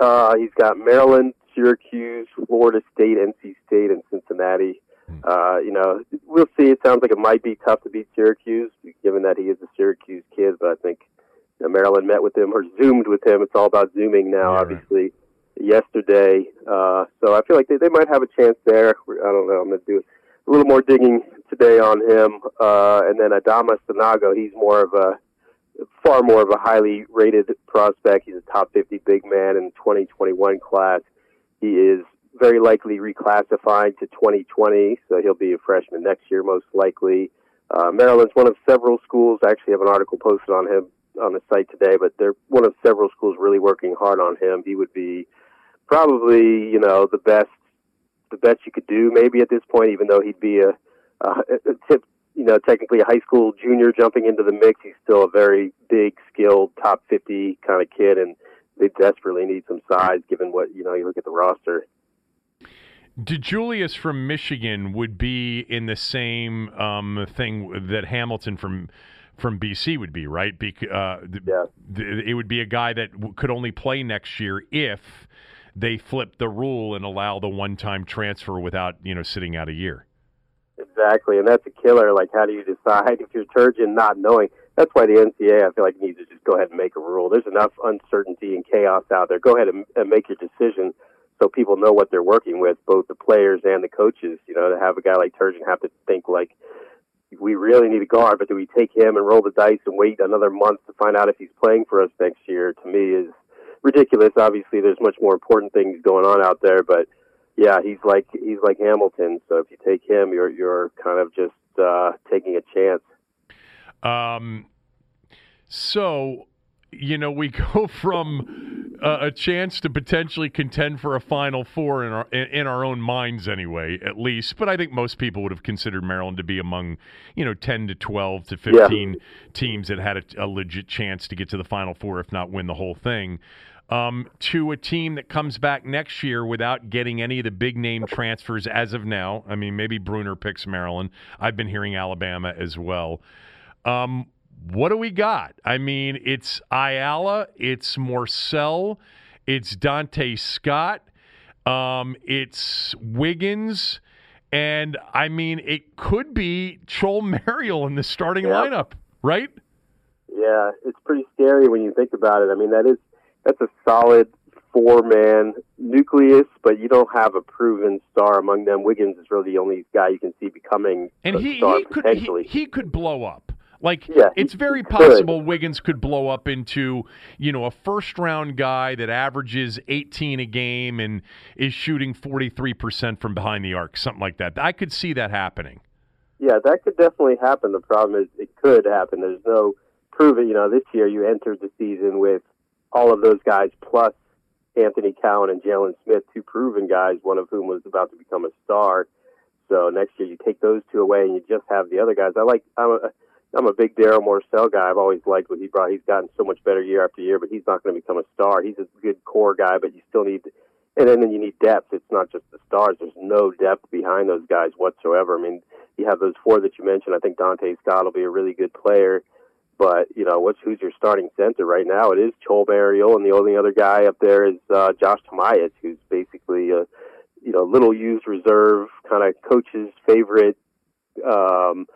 Uh, he's got Maryland, Syracuse, Florida State, NC State, and Cincinnati. Hmm. Uh, you know, we'll see. It sounds like it might be tough to beat Syracuse, given that he is a Syracuse kid. But I think you know, Maryland met with him or zoomed with him. It's all about zooming now, yeah, obviously. Right yesterday. Uh, so I feel like they, they might have a chance there. I don't know. I'm going to do a little more digging today on him. Uh, and then Adama Sanogo, he's more of a far more of a highly rated prospect. He's a top 50 big man in the 2021 class. He is very likely reclassifying to 2020, so he'll be a freshman next year most likely. Uh, Maryland's one of several schools. I actually have an article posted on him on the site today, but they're one of several schools really working hard on him. He would be probably you know the best the best you could do maybe at this point, even though he'd be a, a, a tip you know technically a high school junior jumping into the mix. He's still a very big, skilled, top fifty kind of kid, and they desperately need some size given what you know you look at the roster. DeJulius from Michigan would be in the same um, thing that Hamilton from from BC would be, right? Be, uh, yeah. it would be a guy that could only play next year if they flip the rule and allow the one-time transfer without you know sitting out a year. Exactly, and that's a killer. Like, how do you decide if you're Turgeon not knowing? That's why the NCAA, I feel like, needs to just go ahead and make a rule. There's enough uncertainty and chaos out there. Go ahead and, and make your decision so people know what they're working with, both the players and the coaches. You know, to have a guy like Turgeon have to think like, we really need a guard, but do we take him and roll the dice and wait another month to find out if he's playing for us next year? To me, is ridiculous. Obviously, there's much more important things going on out there, but yeah, he's like he's like Hamilton. So if you take him, you're you're kind of just uh, taking a chance. Um. So you know, we go from uh, a chance to potentially contend for a Final Four in our in our own minds, anyway, at least. But I think most people would have considered Maryland to be among, you know, ten to twelve to fifteen yeah. teams that had a, a, legit chance to get to the Final Four, if not win the whole thing. Um, to a team that comes back next year without getting any of the big name transfers as of now. I mean, maybe Bruner picks Maryland. I've been hearing Alabama as well. Um, what do we got? I mean, it's Ayala, it's Morsell, it's Donta Scott, um, it's Wiggins, and I mean, it could be Chol Marial in the starting yep. lineup, right? Yeah, it's pretty scary when you think about it. I mean, that is that's a solid four man nucleus, but you don't have a proven star among them. Wiggins is really the only guy you can see becoming and a he, star he potentially. Could, he, he could blow up. Like yeah, it's very possible Wiggins could blow up into, you know, a first round guy that averages 18 a game and is shooting 43% from behind the arc, something like that. I could see that happening. Yeah, that could definitely happen. The problem is it could happen. There's no proven, you know, this year you entered the season with all of those guys plus Anthony Cowan and Jalen Smith, two proven guys, one of whom was about to become a star. So next year you take those two away and you just have the other guys. I like I'm a I'm a big Darryl Morsell guy. I've always liked what he brought. He's gotten so much better year after year, but he's not going to become a star. He's a good core guy, but you still need, and then, you need depth. It's not just the stars. There's no depth behind those guys whatsoever. I mean, you have those four that you mentioned. I think Donta Scott will be a really good player, but you know, what's who's your starting center right now? It is Chol and the only other guy up there is uh, Josh Tomaic, who's basically a you know little used reserve, kind of coach's favorite. Um,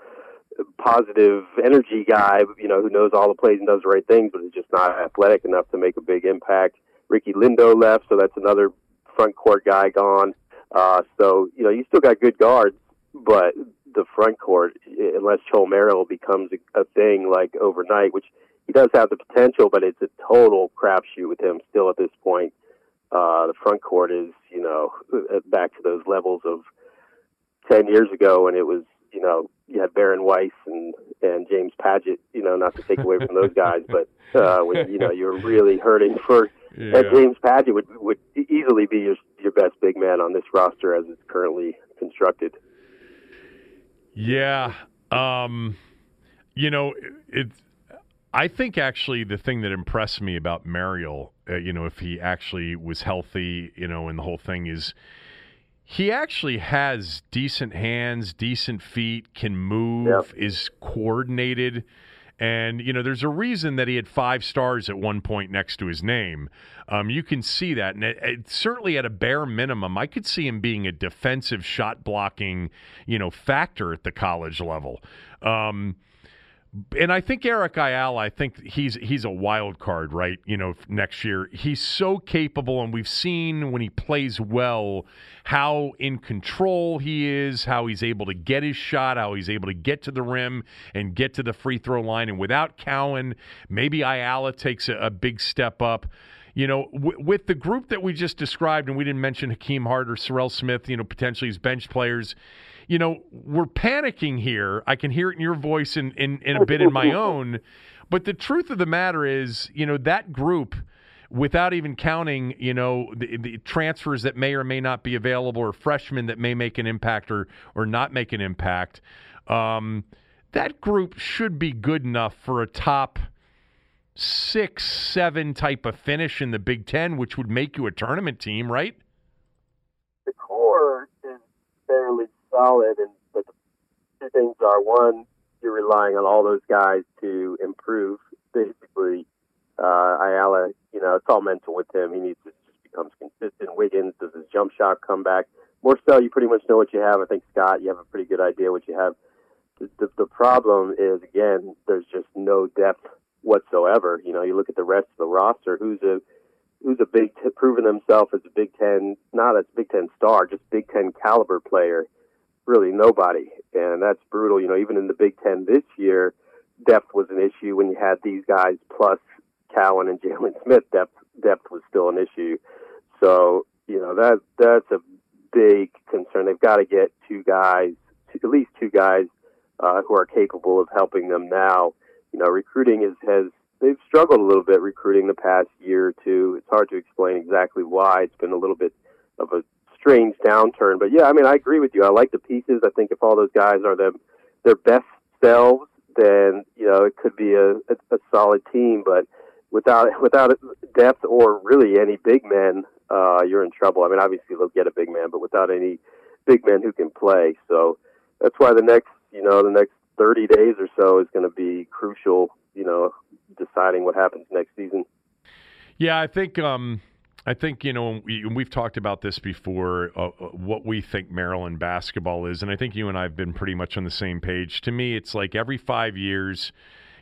positive energy guy, you know, who knows all the plays and does the right things, but is just not athletic enough to make a big impact. Ricky Lindo left, so that's another front court guy gone. Uh, so, you know, you still got good guards, but the front court, unless Chol Marial becomes a, a thing like overnight, which he does have the potential, but it's a total crapshoot with him still at this point. Uh, the front court is, you know, back to those levels of 10 years ago when it was you know, you had Berend Weijs and and James Padgett. You know, not to take away from those guys, but uh, when you know you're really hurting for yeah. uh, James Padgett would would easily be your your best big man on this roster as it's currently constructed. Yeah, um, you know, it's. I think actually the thing that impressed me about Marial, uh, you know, if he actually was healthy, you know, and the whole thing is he actually has decent hands, decent feet, can move, yep. is coordinated. And, you know, there's a reason that he had five stars at one point next to his name. Um, you can see that. And it, it, certainly at a bare minimum, I could see him being a defensive shot blocking, you know, factor at the college level. Um, and I think Eric Ayala, I think he's he's a wild card, right? You know, next year he's so capable, and we've seen when he plays well how in control he is, how he's able to get his shot, how he's able to get to the rim and get to the free throw line. And without Cowan, maybe Ayala takes a, a big step up you know, w- with the group that we just described, and we didn't mention Hakeem Hart or Serrell Smith, you know, potentially as bench players, you know, we're panicking here. I can hear it in your voice and in, in, in a bit in my own. But the truth of the matter is, you know, that group, without even counting, you know, the, the, transfers that may or may not be available or freshmen that may make an impact or, or not make an impact, um, that group should be good enough for a top six, seven type of finish in the Big Ten, which would make you a tournament team, right? The core is fairly solid. And but the two things are one, you're relying on all those guys to improve. Basically, uh, Ayala, you know, it's all mental with him. He needs to just becomes consistent. Wiggins does his jump shot come back. Morsell, you pretty much know what you have. I think Scott, you have a pretty good idea what you have. The, the, the problem is again, there's just no depth whatsoever. You know, you look at the rest of the roster. Who's a who's a Big Ten, proven himself as a Big Ten, not a Big Ten star, just Big Ten caliber player really nobody, and that's brutal. You know, even in the Big Ten this year, depth was an issue when you had these guys plus Cowan and Jalen Smith. Depth depth was still an issue. So you know that that's a big concern. They've got to get two guys, at least two guys, uh, who are capable of helping them now. You know, recruiting is has they've struggled a little bit recruiting the past year or two. It's hard to explain exactly why. It's been a little bit of a strange downturn, but yeah, I mean, I agree with you. I like the pieces. I think if all those guys are them their best selves, then you know it could be a, a, a solid team. But without without depth or really any big men, uh, you're in trouble. I mean, obviously they'll get a big man, but without any big men who can play, so that's why the next you know the next 30 days or so is going to be crucial. You know, deciding what happens next season. Yeah, I think um, I think you know we, we've talked about this before. Uh, uh, what we think Maryland basketball is, and I think you and I have been pretty much on the same page. To me, it's like every five years,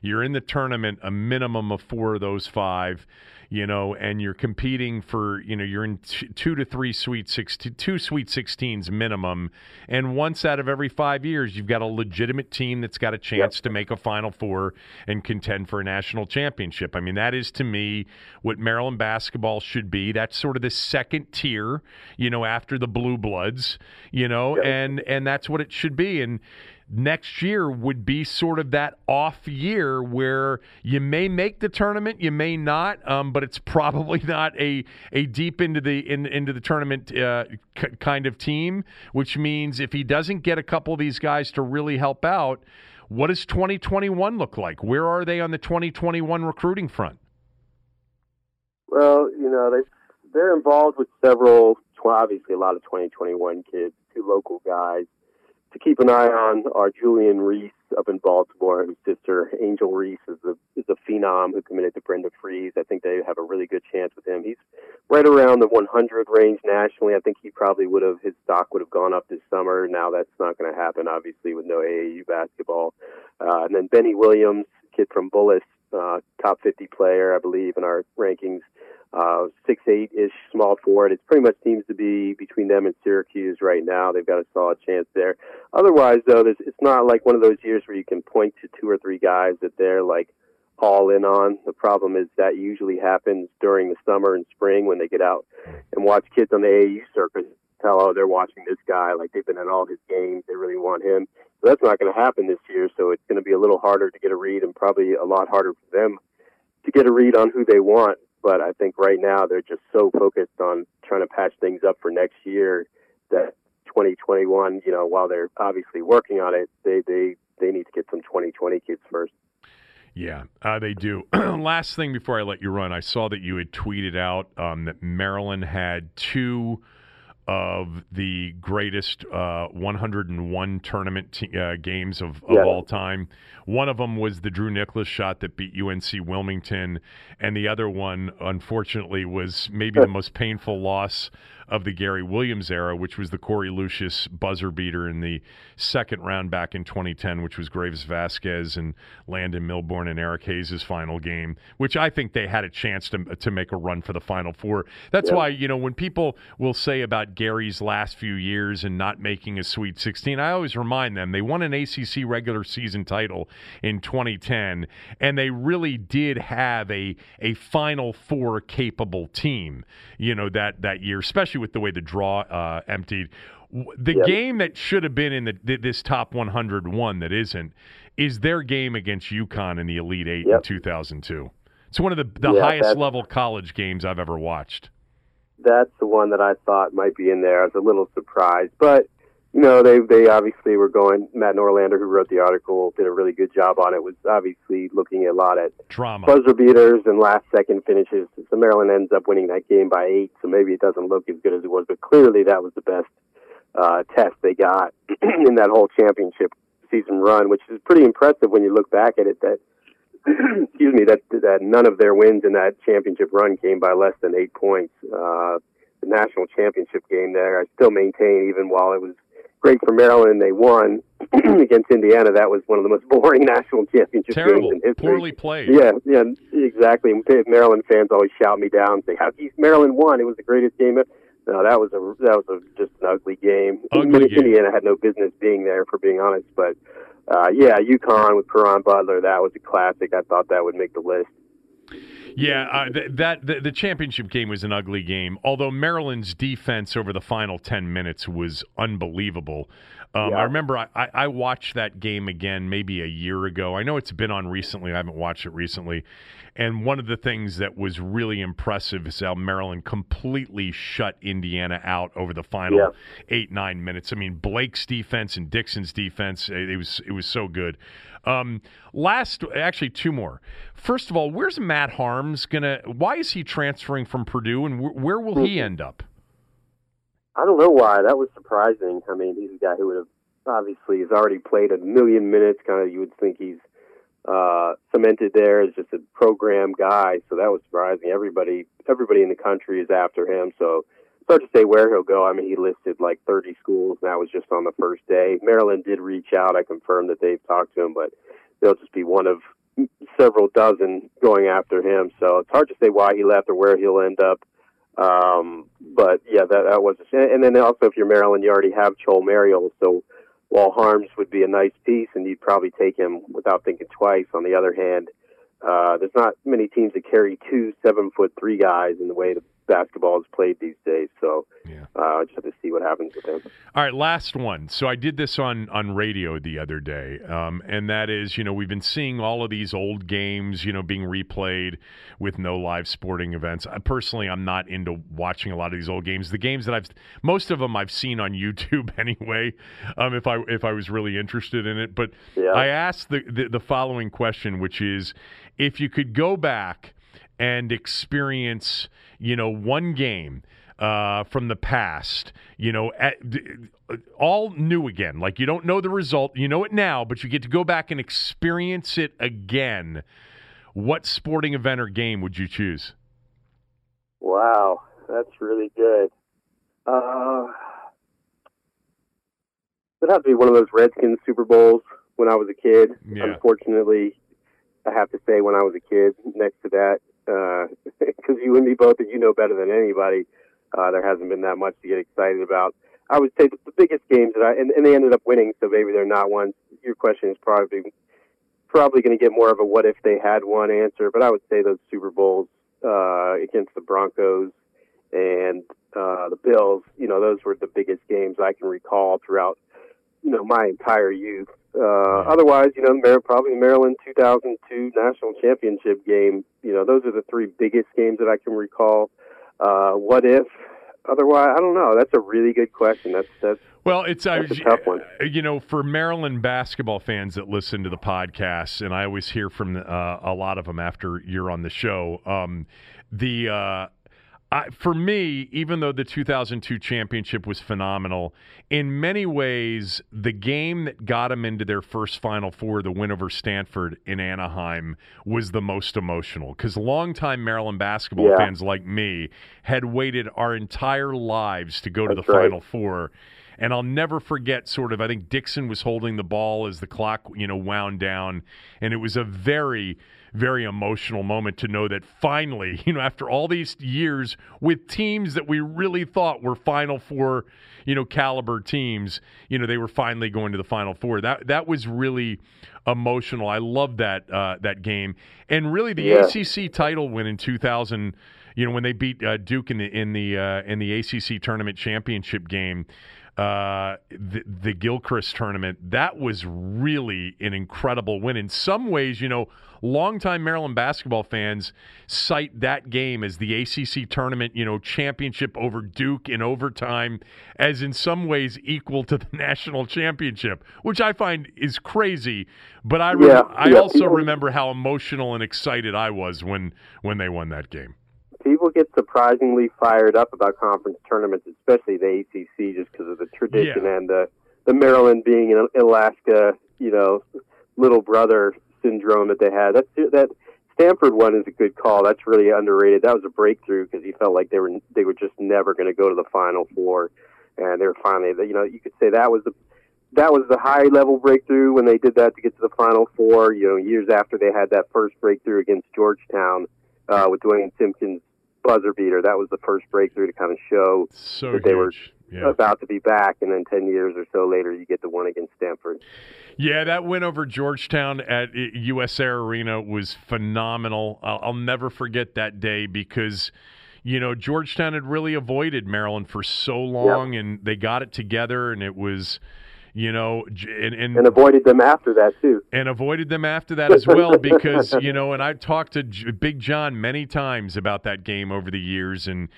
you're in the tournament a minimum of four of those five you know, and you're competing for, you know, you're in t- two to three sweet six, two sweet 16s minimum, and once out of every five years, you've got a legitimate team that's got a chance yep. to make a Final Four and contend for a national championship. I mean, that is to me what Maryland basketball should be. That's sort of the second tier, you know, after the Blue Bloods, you know, yep. and and that's what it should be. And next year would be sort of that off year where you may make the tournament, you may not, um, but it's probably not a a deep into the in, into the tournament uh, c- kind of team. Which means if he doesn't get a couple of these guys to really help out, what does 2021 look like? Where are they on the 2021 recruiting front? Well, you know they they're involved with several, obviously a lot of 2021 kids, two local guys to keep an eye on are Julian Reese up in Baltimore, whose sister Angel Reese is a is a phenom who committed to Brenda Frese. I think they have a really good chance with him. He's right around the 100 range nationally. I think he probably would have his stock would have gone up this summer. Now that's not going to happen, obviously, with no AAU basketball. Uh, and then Benny Williams, kid from Bullis, uh, top 50 player, I believe, in our rankings uh, six eight ish small forward. It pretty much seems to be between them and Syracuse right now. They've got a solid chance there. Otherwise, though, it's not like one of those years where you can point to two or three guys that they're like all in on. The problem is that usually happens during the summer and spring when they get out and watch kids on the AAU circuit. Tell oh they're watching this guy like they've been at all his games. They really want him. So that's not going to happen this year. So it's going to be a little harder to get a read and probably a lot harder for them to get a read on who they want but I think right now they're just so focused on trying to patch things up for next year that 2021, you know, while they're obviously working on it, they they they need to get some 2020 kids first. Yeah, uh, they do. Last thing before I let you run, I saw that you had tweeted out um, that Maryland had two of the greatest uh, 101 tournament uh, games of, of yeah. all time. One of them was the Drew Nicholas shot that beat UNC Wilmington, and the other one, unfortunately, was maybe the most painful loss of the Gary Williams era, which was the Korie Lucious buzzer beater in the second round back in 2010, which was Greivis Vasquez and Landon Milbourne and Eric Hayes' final game, which I think they had a chance to, to make a run for the Final Four. That's yeah. why, you know, when people will say about Gary's last few years and not making a Sweet 16, I always remind them they won an ACC regular season title in 2010, and they really did have a, a Final Four capable team, you know, that, that year, especially with the way the draw uh, emptied. The yep. game that should have been in the, this top 101 that isn't is their game against UConn in the Elite Eight yep. in 2002. It's one of the, the yeah, highest level college games I've ever watched. That's the one that I thought might be in there. I was a little surprised, but know, they they obviously were going. Matt Norlander, who wrote the article, did a really good job on it. Was obviously looking a lot at drama, buzzer beaters, and last second finishes. So Maryland ends up winning that game by eight. So maybe it doesn't look as good as it was, but clearly that was the best uh, test they got in that whole championship season run, which is pretty impressive when you look back at it. That excuse me, that that none of their wins in that championship run came by less than eight points. Uh, the national championship game there, I still maintain, even while it was great for Maryland. And they won against Indiana. That was one of the most boring national championship Terrible. games in history. Poorly played. Yeah, yeah, exactly. Maryland fans always shout me down and say, "How Maryland won? It was the greatest game." No, that was a that was a, just an ugly game. Ugly Indiana game. had no business being there, for being honest. But uh, yeah, UConn with Caron Butler, that was a classic. I thought that would make the list. Yeah, uh, th- that the, the, championship game was an ugly game. Although Maryland's defense over the final ten minutes was unbelievable. Um, Yeah. I remember I, I I watched that game again maybe a year ago. I know it's been on recently. I haven't watched it recently. And one of the things that was really impressive is how Maryland completely shut Indiana out over the final Yeah. eight nine minutes. I mean, Blake's defense and Dixon's defense it, it was it was so good. Um, last, actually, two more. First of all, where's Matt Haarms gonna? Why is he transferring from Purdue, and wh- where will he end up? I don't know why. That was surprising. I mean, he's a guy who would have obviously has already played a million minutes. Kind of, you would think he's uh, cemented there as just a program guy. So that was surprising. Everybody, everybody in the country is after him. So it's hard to say where he'll go. I mean, he listed like 30 schools, and that was just on the first day. Maryland did reach out. I confirmed that they've talked to him, but they'll just be one of several dozen going after him. So it's hard to say why he left or where he'll end up. Um, but yeah, that that was, and then also if you're Maryland, you already have Chol Marial, so while Haarms would be a nice piece, and you'd probably take him without thinking twice. On the other hand, uh, there's not many teams that carry two seven foot three guys in the way the basketball is played these days. So Yeah. uh, I just have to see what happens with him. All right, last one. So I did this on on radio the other day, um, and that is, you know, we've been seeing all of these old games, you know, being replayed with no live sporting events. I, personally, I'm not into watching a lot of these old games. The games that I've, most of them I've seen on YouTube anyway. Um, if I if I was really interested in it, but Yeah. I asked the, the the following question, which is, if you could go back and experience, you know, one game uh, from the past, you know, at, all new again. Like you don't know the result, you know it now, but you get to go back and experience it again. What sporting event or game would you choose? Wow, that's really good. Uh, it'd have to be one of those Redskins Super Bowls when I was a kid. Yeah. Unfortunately, I have to say when I was a kid, next to that, because you and me both, and you know better than anybody, uh, there hasn't been that much to get excited about. I would say the, the biggest games that I and, and they ended up winning, so maybe they're not ones. Your question is probably probably going to get more of a what if they had one answer, but I would say those Super Bowls uh, against the Broncos and uh, the Bills, you know, those were the biggest games I can recall throughout, you know, my entire youth. Uh, otherwise, you know, Mar- probably the Maryland 2002 national championship game. You know, those are the three biggest games that I can recall. Uh, what if? Otherwise, I don't know. That's a really good question. That's that's Well, it's I, That's a tough one. you know for Maryland basketball fans that listen to the podcast, and I always hear from uh, a lot of them after you're on the show. Um, the uh, I, for me, even though the 2002 championship was phenomenal, in many ways, the game that got them into their first Final Four, the win over Stanford in Anaheim, was the most emotional because longtime Maryland basketball Yeah. fans like me had waited our entire lives to go to the right. Final Four. And I'll never forget sort of I think Dixon was holding the ball as the clock, you know, wound down and it was a very very emotional moment to know that finally, you know, after all these years with teams that we really thought were final four, you know, caliber teams, you know, they were finally going to the final four. That that was really emotional. I love that uh, that game. And really the Yeah. ACC title win in 2000 you know when they beat uh, Duke in the in the uh, in the ACC tournament championship game, uh, the, the Gilchrist tournament, that was really an incredible win. In some ways, you know, longtime Maryland basketball fans cite that game as the ACC tournament, you know, championship over Duke in overtime, as in some ways equal to the national championship, which I find is crazy. But I, re- Yeah, I yeah, also remember how emotional and excited I was when when they won that game. People get surprisingly fired up about conference tournaments, especially the ACC, just because of the tradition Yeah. and the the Maryland being an Alaska, you know, little brother syndrome that they had. That's that Stanford one is a good call. That's really underrated. That was a breakthrough because he felt like they were they were just never going to go to the Final Four, and they were finally. You know, you could say that was the that was the high level breakthrough when they did that to get to the Final Four. You know, years after they had that first breakthrough against Georgetown uh, with Duane Simpkins' buzzer beater. That was the first breakthrough to kind of show So that they were. Yeah. about to be back. And then ten years or so later, you get the one against Stanford. Yeah, that win over Georgetown at uh, US Air Arena was phenomenal. I'll, I'll never forget that day because, you know, Georgetown had really avoided Maryland for so long, and they got it together, and it was, you know, and, and, and avoided them after that too, and avoided them after that as well because you know, and I've talked to Big John many times about that game over the years, and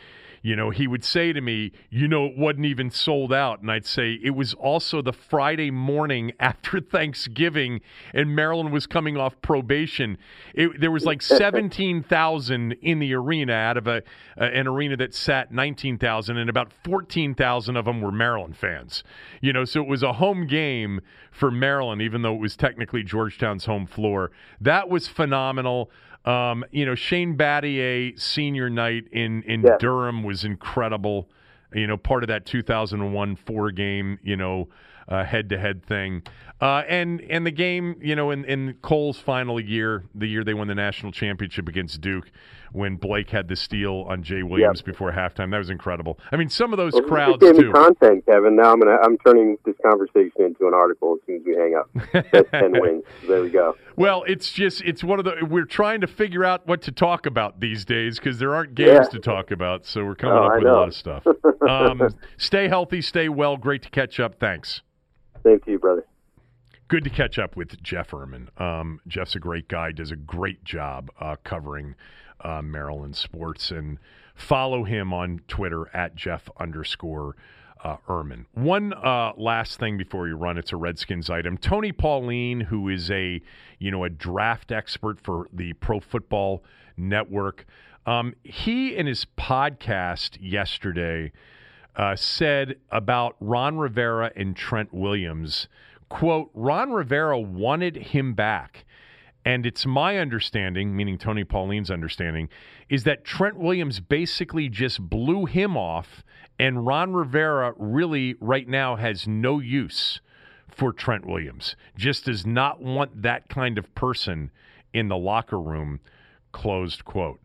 you know, he would say to me, you know, it wasn't even sold out. And I'd say it was also the Friday morning after Thanksgiving, and Maryland was coming off probation. It, there was like 17,000 in the arena out of a, uh, an arena that sat 19,000, and about 14,000 of them were Maryland fans. You know, so it was a home game for Maryland, even though it was technically Georgetown's home floor. That was phenomenal. Um, you know, Shane Battier senior night in in yeah. Durham was incredible. You know, part of that 2001 four game, you know, head to head thing. Uh, and and the game, you know, in, in Cole's final year, the year they won the national championship against Duke, when Blake had the steal on Jay Williams yep. before halftime, that was incredible. I mean, some of those well, crowds gave too. Me content, Kevin. Now I'm gonna I'm turning this conversation into an article as soon as we hang up. That's ten wins. There we go. Well, it's just it's one of the we're trying to figure out what to talk about these days because there aren't games yeah. to talk about, so we're coming oh, up I with know. a lot of stuff. Um, stay healthy, stay well. Great to catch up. Thanks. Same to you, brother. Good to catch up with Jeff Ermann. Um, Jeff's a great guy, does a great job uh, covering uh, Maryland sports. And follow him on Twitter at Jeff underscore uh, Ermann. One uh, last thing before you run, it's a Redskins item. Tony Pauline, who is a you know a draft expert for the Pro Football Network, um, he in his podcast yesterday uh, said about Ron Rivera and Trent Williams, quote, Ron Rivera wanted him back. And it's my understanding, meaning Tony Pauline's understanding, is that Trent Williams basically just blew him off, and Ron Rivera really right now has no use for Trent Williams. Just does not want that kind of person in the locker room. Closed quote.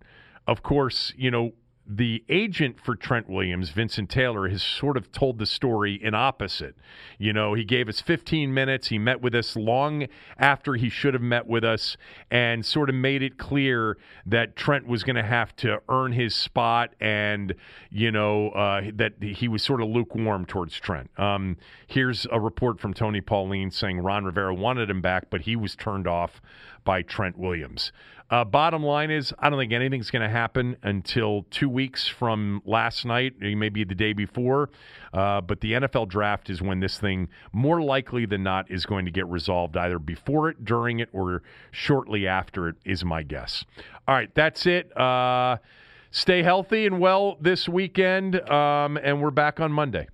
Of course, you know, the agent for Trent Williams, Vincent Taylor, has sort of told the story in opposite. You know, he gave us 15 minutes. He met with us long after he should have met with us and sort of made it clear that Trent was going to have to earn his spot and, you know, uh, that he was sort of lukewarm towards Trent. Um, here's a report from Tony Pauline saying Ron Rivera wanted him back, but he was turned off by Trent Williams. Uh, bottom line is, I don't think anything's going to happen until two weeks from last night, maybe the day before. Uh, but the NFL draft is when this thing, more likely than not, is going to get resolved either before it, during it, or shortly after it, is my guess. All right, that's it. Uh, stay healthy and well this weekend, um, and we're back on Monday.